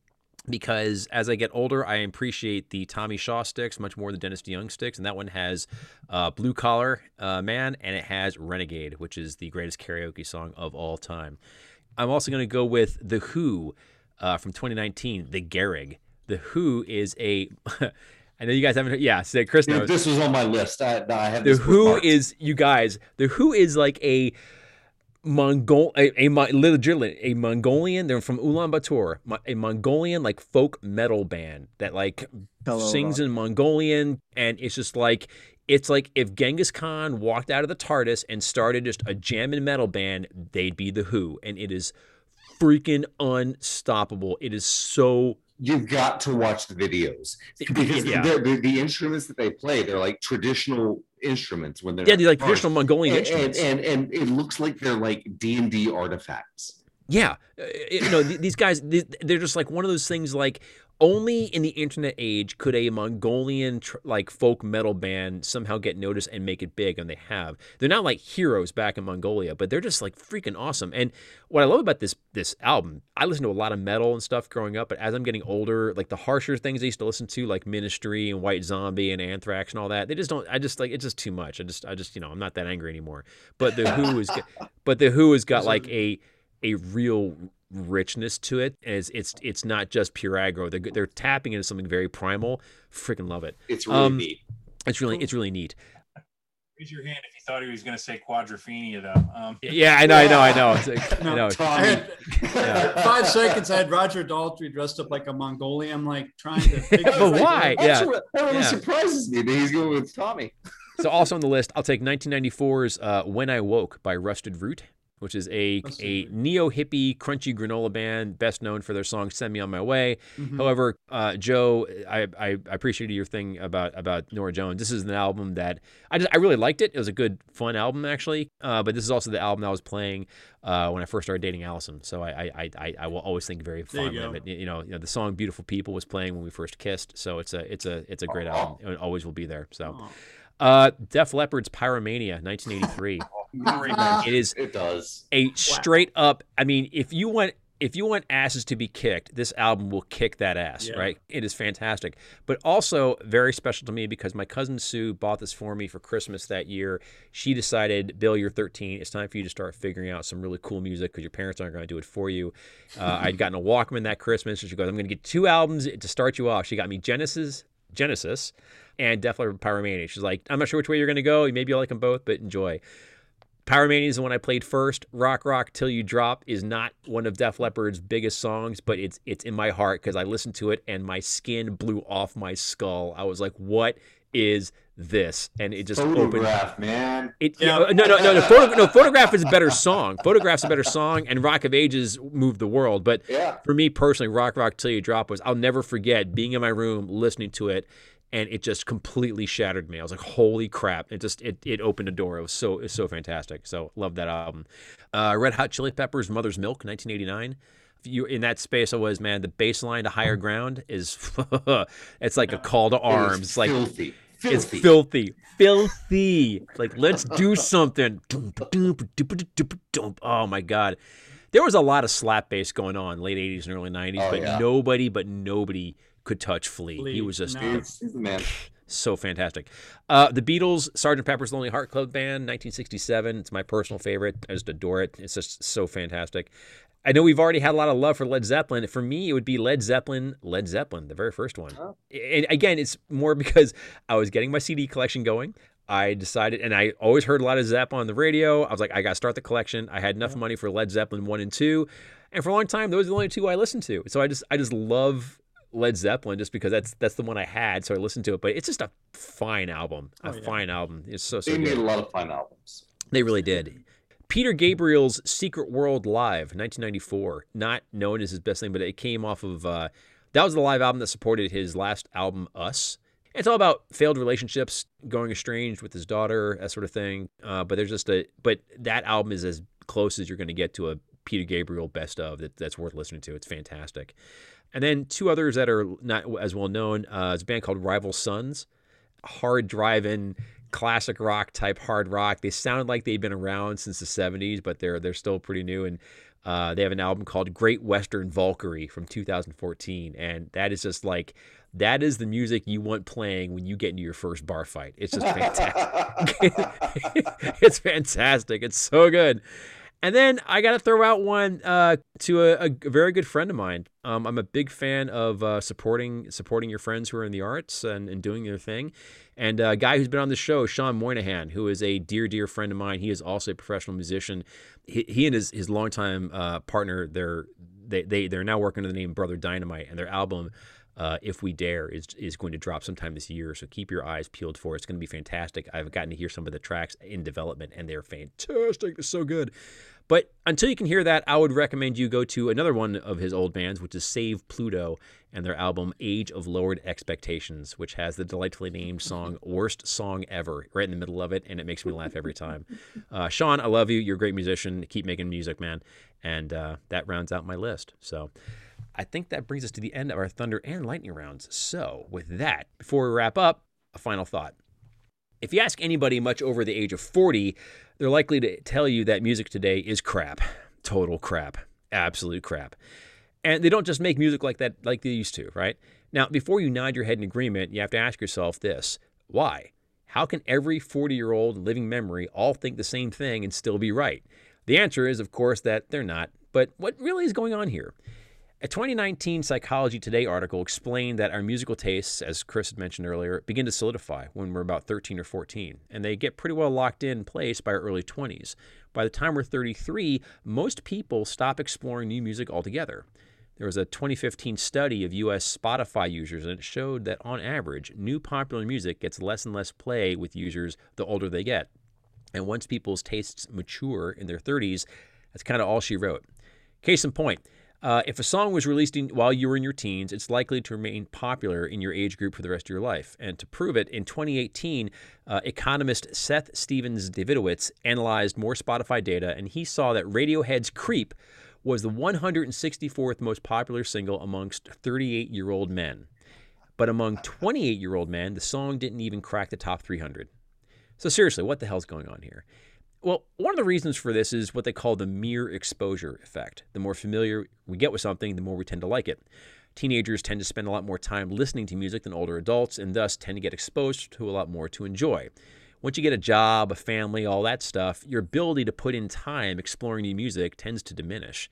because as I get older, I appreciate the Tommy Shaw Styx much more than Dennis DeYoung Styx, and that one has uh, Blue Collar uh, Man and it has Renegade, which is the greatest karaoke song of all time. I'm also going to go with The HU uh, from 2019, The Gereg. The HU is a. I know you guys haven't heard. Yeah, so Chris knows. this was on my list. I, I have The this HU bookmarked. is you guys. The HU is like a Mongol, a, a Mon- legitimately a Mongolian. They're from Ulaanbaatar, Mo- a Mongolian like folk metal band that like Hello, sings Rock. in Mongolian, and it's just like it's like if Genghis Khan walked out of the TARDIS and started just a jamming metal band, they'd be the HU, and it is freaking unstoppable. It is so You've got to watch the videos because yeah. the, instruments that they play, they're like traditional instruments when they're yeah, they're like traditional Mongolian and, and, instruments. and and it looks like they're like D and D artifacts. Yeah, Uh, you know these guys, they're just like one of those things. Like only in the internet age could a Mongolian tr- like folk metal band somehow get noticed and make it big, and they have. They're not like heroes back in Mongolia, but they're just like freaking awesome. And what I love about this this album, I listened to a lot of metal and stuff growing up, but as I'm getting older, like the harsher things I used to listen to, like Ministry and White Zombie and Anthrax and all that, they just don't. I just like it's just too much. I just I just you know I'm not that angry anymore. But the HU is, but the HU has got like a a real richness to it. As it's it's not just pure aggro. They're they're tapping into something very primal. Freaking love it. It's really Um, neat. It's really it's really neat. Raise your hand if you thought he was going to say quadrophenia, though. Um, Yeah, I know, I know, I know. It's like, I know. I Tommy. had, Yeah. five seconds. I had Roger Daltrey dressed up like a Mongolian. Like trying to figure But why? That's Yeah. that really Yeah. surprises me that he's going with Tommy. So also on the list, I'll take 1994's uh, "When I Woke" by Rusted Root, which is a a neo hippie crunchy granola band, best known for their song "Send Me on My Way." Mhm. However, uh, Joe, I, I I appreciated your thing about about Norah Jones. This is an album that I just I really liked it. It was a good fun album actually. Uh, but this is also the album I was playing uh, when I first started dating Allison. So I I, I- I, will always think very fondly of it. You know, you know the song "Beautiful People" was playing when we first kissed. So it's a it's a it's a great album. It always will be there. So. Oh. Uh, Def Leppard's Pyromania, 1983. it is It does. a straight up. I mean, if you want if you want asses to be kicked, this album will kick that ass, Yeah. right? It is fantastic. But also very special to me because my cousin Sue bought this for me for Christmas that year. She decided, Bill, you're 13. It's time for you to start figuring out some really cool music because your parents aren't going to do it for you. Uh, I'd gotten a Walkman that Christmas. So she goes, I'm going to get two albums to start you off. She got me Genesis, Genesis, and Def Leppard Pyromania. She's like, I'm not sure which way you're going to go. Maybe you'll like them both, but enjoy. Pyromania is the one I played first. Rock Rock Till You Drop is not one of Def Leppard's biggest songs, but it's it's in my heart because I listened to it and my skin blew off my skull. I was like, "What is this?" And it just opened. Photograph, man. It, no, uh, no, no, no, no, photo, no. Photograph is a better song. Photograph's a better song, and Rock of Ages moved the world. But Yeah. for me personally, Rock Rock Till You Drop was I'll never forget being in my room listening to it, and it just completely shattered me. I was like, "Holy crap!" It just it it opened a door. It was so it was so fantastic. So love that album. Uh, Red Hot Chili Peppers, Mother's Milk, 1989. If you in that space, I was man. The bass line to Higher Ground is it's like a call to arms. It's like filthy. it's Filthy. filthy, filthy. Like let's do something. Oh my god, there was a lot of slap bass going on late '80s and early '90s, Oh, but yeah. nobody, but nobody could touch Flea. He was just no. He's, he's the man. so fantastic. Uh, the Beatles, Sergeant Pepper's Lonely Heart Club Band, 1967. It's my personal favorite. I just adore it. It's just so fantastic. I know we've already had a lot of love for Led Zeppelin. For me, it would be Led Zeppelin, Led Zeppelin, the very first one. Oh. And again, it's more because I was getting my CD collection going. I decided, and I always heard a lot of Zeppelin on the radio. I was like, I got to start the collection. I had enough money for Led Zeppelin one and two, and for a long time, those are the only two I listened to. So I just, I just love Led Zeppelin just because that's that's the one I had, so I listened to it. But it's just a fine album, a Oh, yeah. fine album. It's so so They made a lot of fun albums. They really did. Peter Gabriel's Secret World Live, 1994, not known as his best thing, but it came off of uh, that was the live album that supported his last album, Us. It's all about failed relationships, going estranged with his daughter, that sort of thing. Uh, but there's just a, but that album is as close as you're going to get to a Peter Gabriel best of that, that's worth listening to. It's fantastic. And then two others that are not as well known. Uh, it's a band called Rival Sons, hard driving, classic rock type hard rock. They sound like they've been around since the 70s, but they're they're still pretty new. And uh, they have an album called Great Western Valkyrie from 2014, and that is just like that is the music you want playing when you get into your first bar fight. It's just fantastic. it's fantastic. It's so good. And then I got to throw out one uh, to a, a very good friend of mine. Um, I'm a big fan of uh, supporting supporting your friends who are in the arts and, and doing their thing. And a guy who's been on the show, Sean Moynihan, who is a dear, dear friend of mine. He is also a professional musician. He, he and his his longtime uh, partner, they're they, they they're now working under the name Brother Dynamite, and their album uh, "If We Dare" is is going to drop sometime this year. So keep your eyes peeled for it. It's going to be fantastic. I've gotten to hear some of the tracks in development, and they're fantastic. They're so good. But until you can hear that, I would recommend you go to another one of his old bands, which is Save Pluto, and their album Age of Lowered Expectations, which has the delightfully named song Worst Song Ever right in the middle of it, and it makes me laugh every time. Uh, Sean, I love you. You're a great musician. Keep making music, man. And uh, that rounds out my list. So I think that brings us to the end of our Thunder and Lightning rounds. So, with that, before we wrap up, a final thought. If you ask anybody much over the age of 40, they're likely to tell you that music today is crap. Total crap. Absolute crap. And they don't just make music like that like they used to, right? Now, before you nod your head in agreement, you have to ask yourself this why? How can every 40 year old living memory all think the same thing and still be right? The answer is, of course, that they're not. But what really is going on here? A 2019 Psychology Today article explained that our musical tastes, as Chris had mentioned earlier, begin to solidify when we're about 13 or 14, and they get pretty well locked in place by our early 20s. By the time we're 33, most people stop exploring new music altogether. There was a 2015 study of US Spotify users, and it showed that on average, new popular music gets less and less play with users the older they get. And once people's tastes mature in their 30s, that's kind of all she wrote. Case in point, uh, if a song was released in, while you were in your teens, it's likely to remain popular in your age group for the rest of your life. And to prove it, in 2018, uh, economist Seth Stephens Davidowitz analyzed more Spotify data, and he saw that Radiohead's Creep was the 164th most popular single amongst 38 year old men. But among 28 year old men, the song didn't even crack the top 300. So, seriously, what the hell's going on here? Well, one of the reasons for this is what they call the mere exposure effect. The more familiar we get with something, the more we tend to like it. Teenagers tend to spend a lot more time listening to music than older adults and thus tend to get exposed to a lot more to enjoy. Once you get a job, a family, all that stuff, your ability to put in time exploring new music tends to diminish.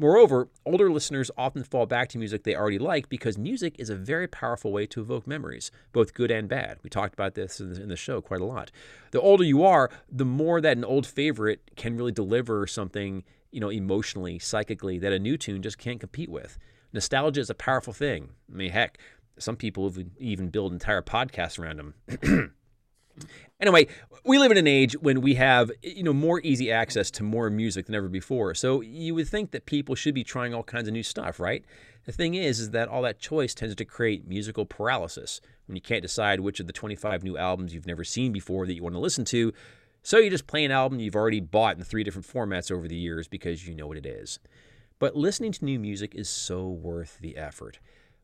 Moreover, older listeners often fall back to music they already like because music is a very powerful way to evoke memories, both good and bad. We talked about this in the show quite a lot. The older you are, the more that an old favorite can really deliver something, you know, emotionally, psychically that a new tune just can't compete with. Nostalgia is a powerful thing. I mean, heck, some people even build entire podcasts around them. Anyway, we live in an age when we have, you know, more easy access to more music than ever before. So you would think that people should be trying all kinds of new stuff, right? The thing is, is that all that choice tends to create musical paralysis when you can't decide which of the 25 new albums you've never seen before that you want to listen to. So you just play an album you've already bought in three different formats over the years because you know what it is. But listening to new music is so worth the effort.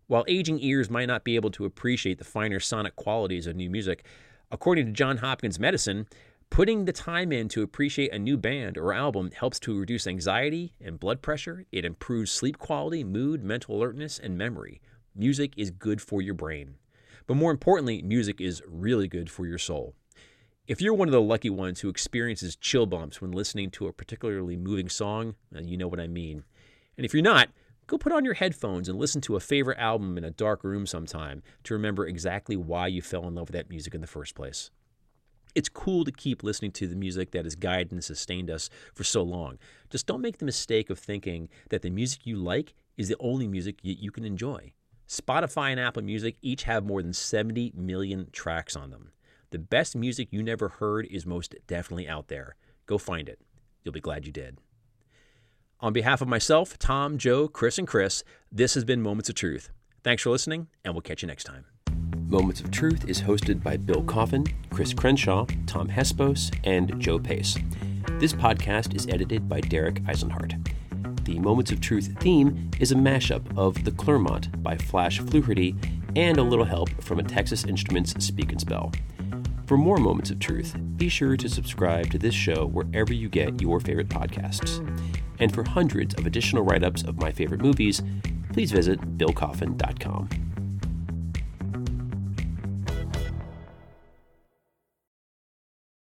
While aging ears might not be able to appreciate the finer sonic qualities of new music, According to John Hopkins Medicine, putting the time in to appreciate a new band or album helps to reduce anxiety and blood pressure. It improves sleep quality, mood, mental alertness, and memory. Music is good for your brain. But more importantly, music is really good for your soul. If you're one of the lucky ones who experiences chill bumps when listening to a particularly moving song, you know what I mean. And if you're not, Go put on your headphones and listen to a favorite album in a dark room sometime to remember exactly why you fell in love with that music in the first place. It's cool to keep listening to the music that has guided and sustained us for so long. Just don't make the mistake of thinking that the music you like is the only music you can enjoy. Spotify and Apple Music each have more than 70 million tracks on them. The best music you never heard is most definitely out there. Go find it. You'll be glad you did. On behalf of myself, Tom, Joe, Chris, and Chris, this has been Moments of Truth. Thanks for listening, and we'll catch you next time. Moments of Truth is hosted by Bill Coffin, Chris Crenshaw, Tom Hespos, and Joe Pace. This podcast is edited by Derek Eisenhart. The Moments of Truth theme is a mashup of The Clermont by Flash Fluharty and a little help from a Texas Instruments Speak and Spell. For more Moments of Truth, be sure to subscribe to this show wherever you get your favorite podcasts. And for hundreds of additional write ups of my favorite movies, please visit billcoffin.com.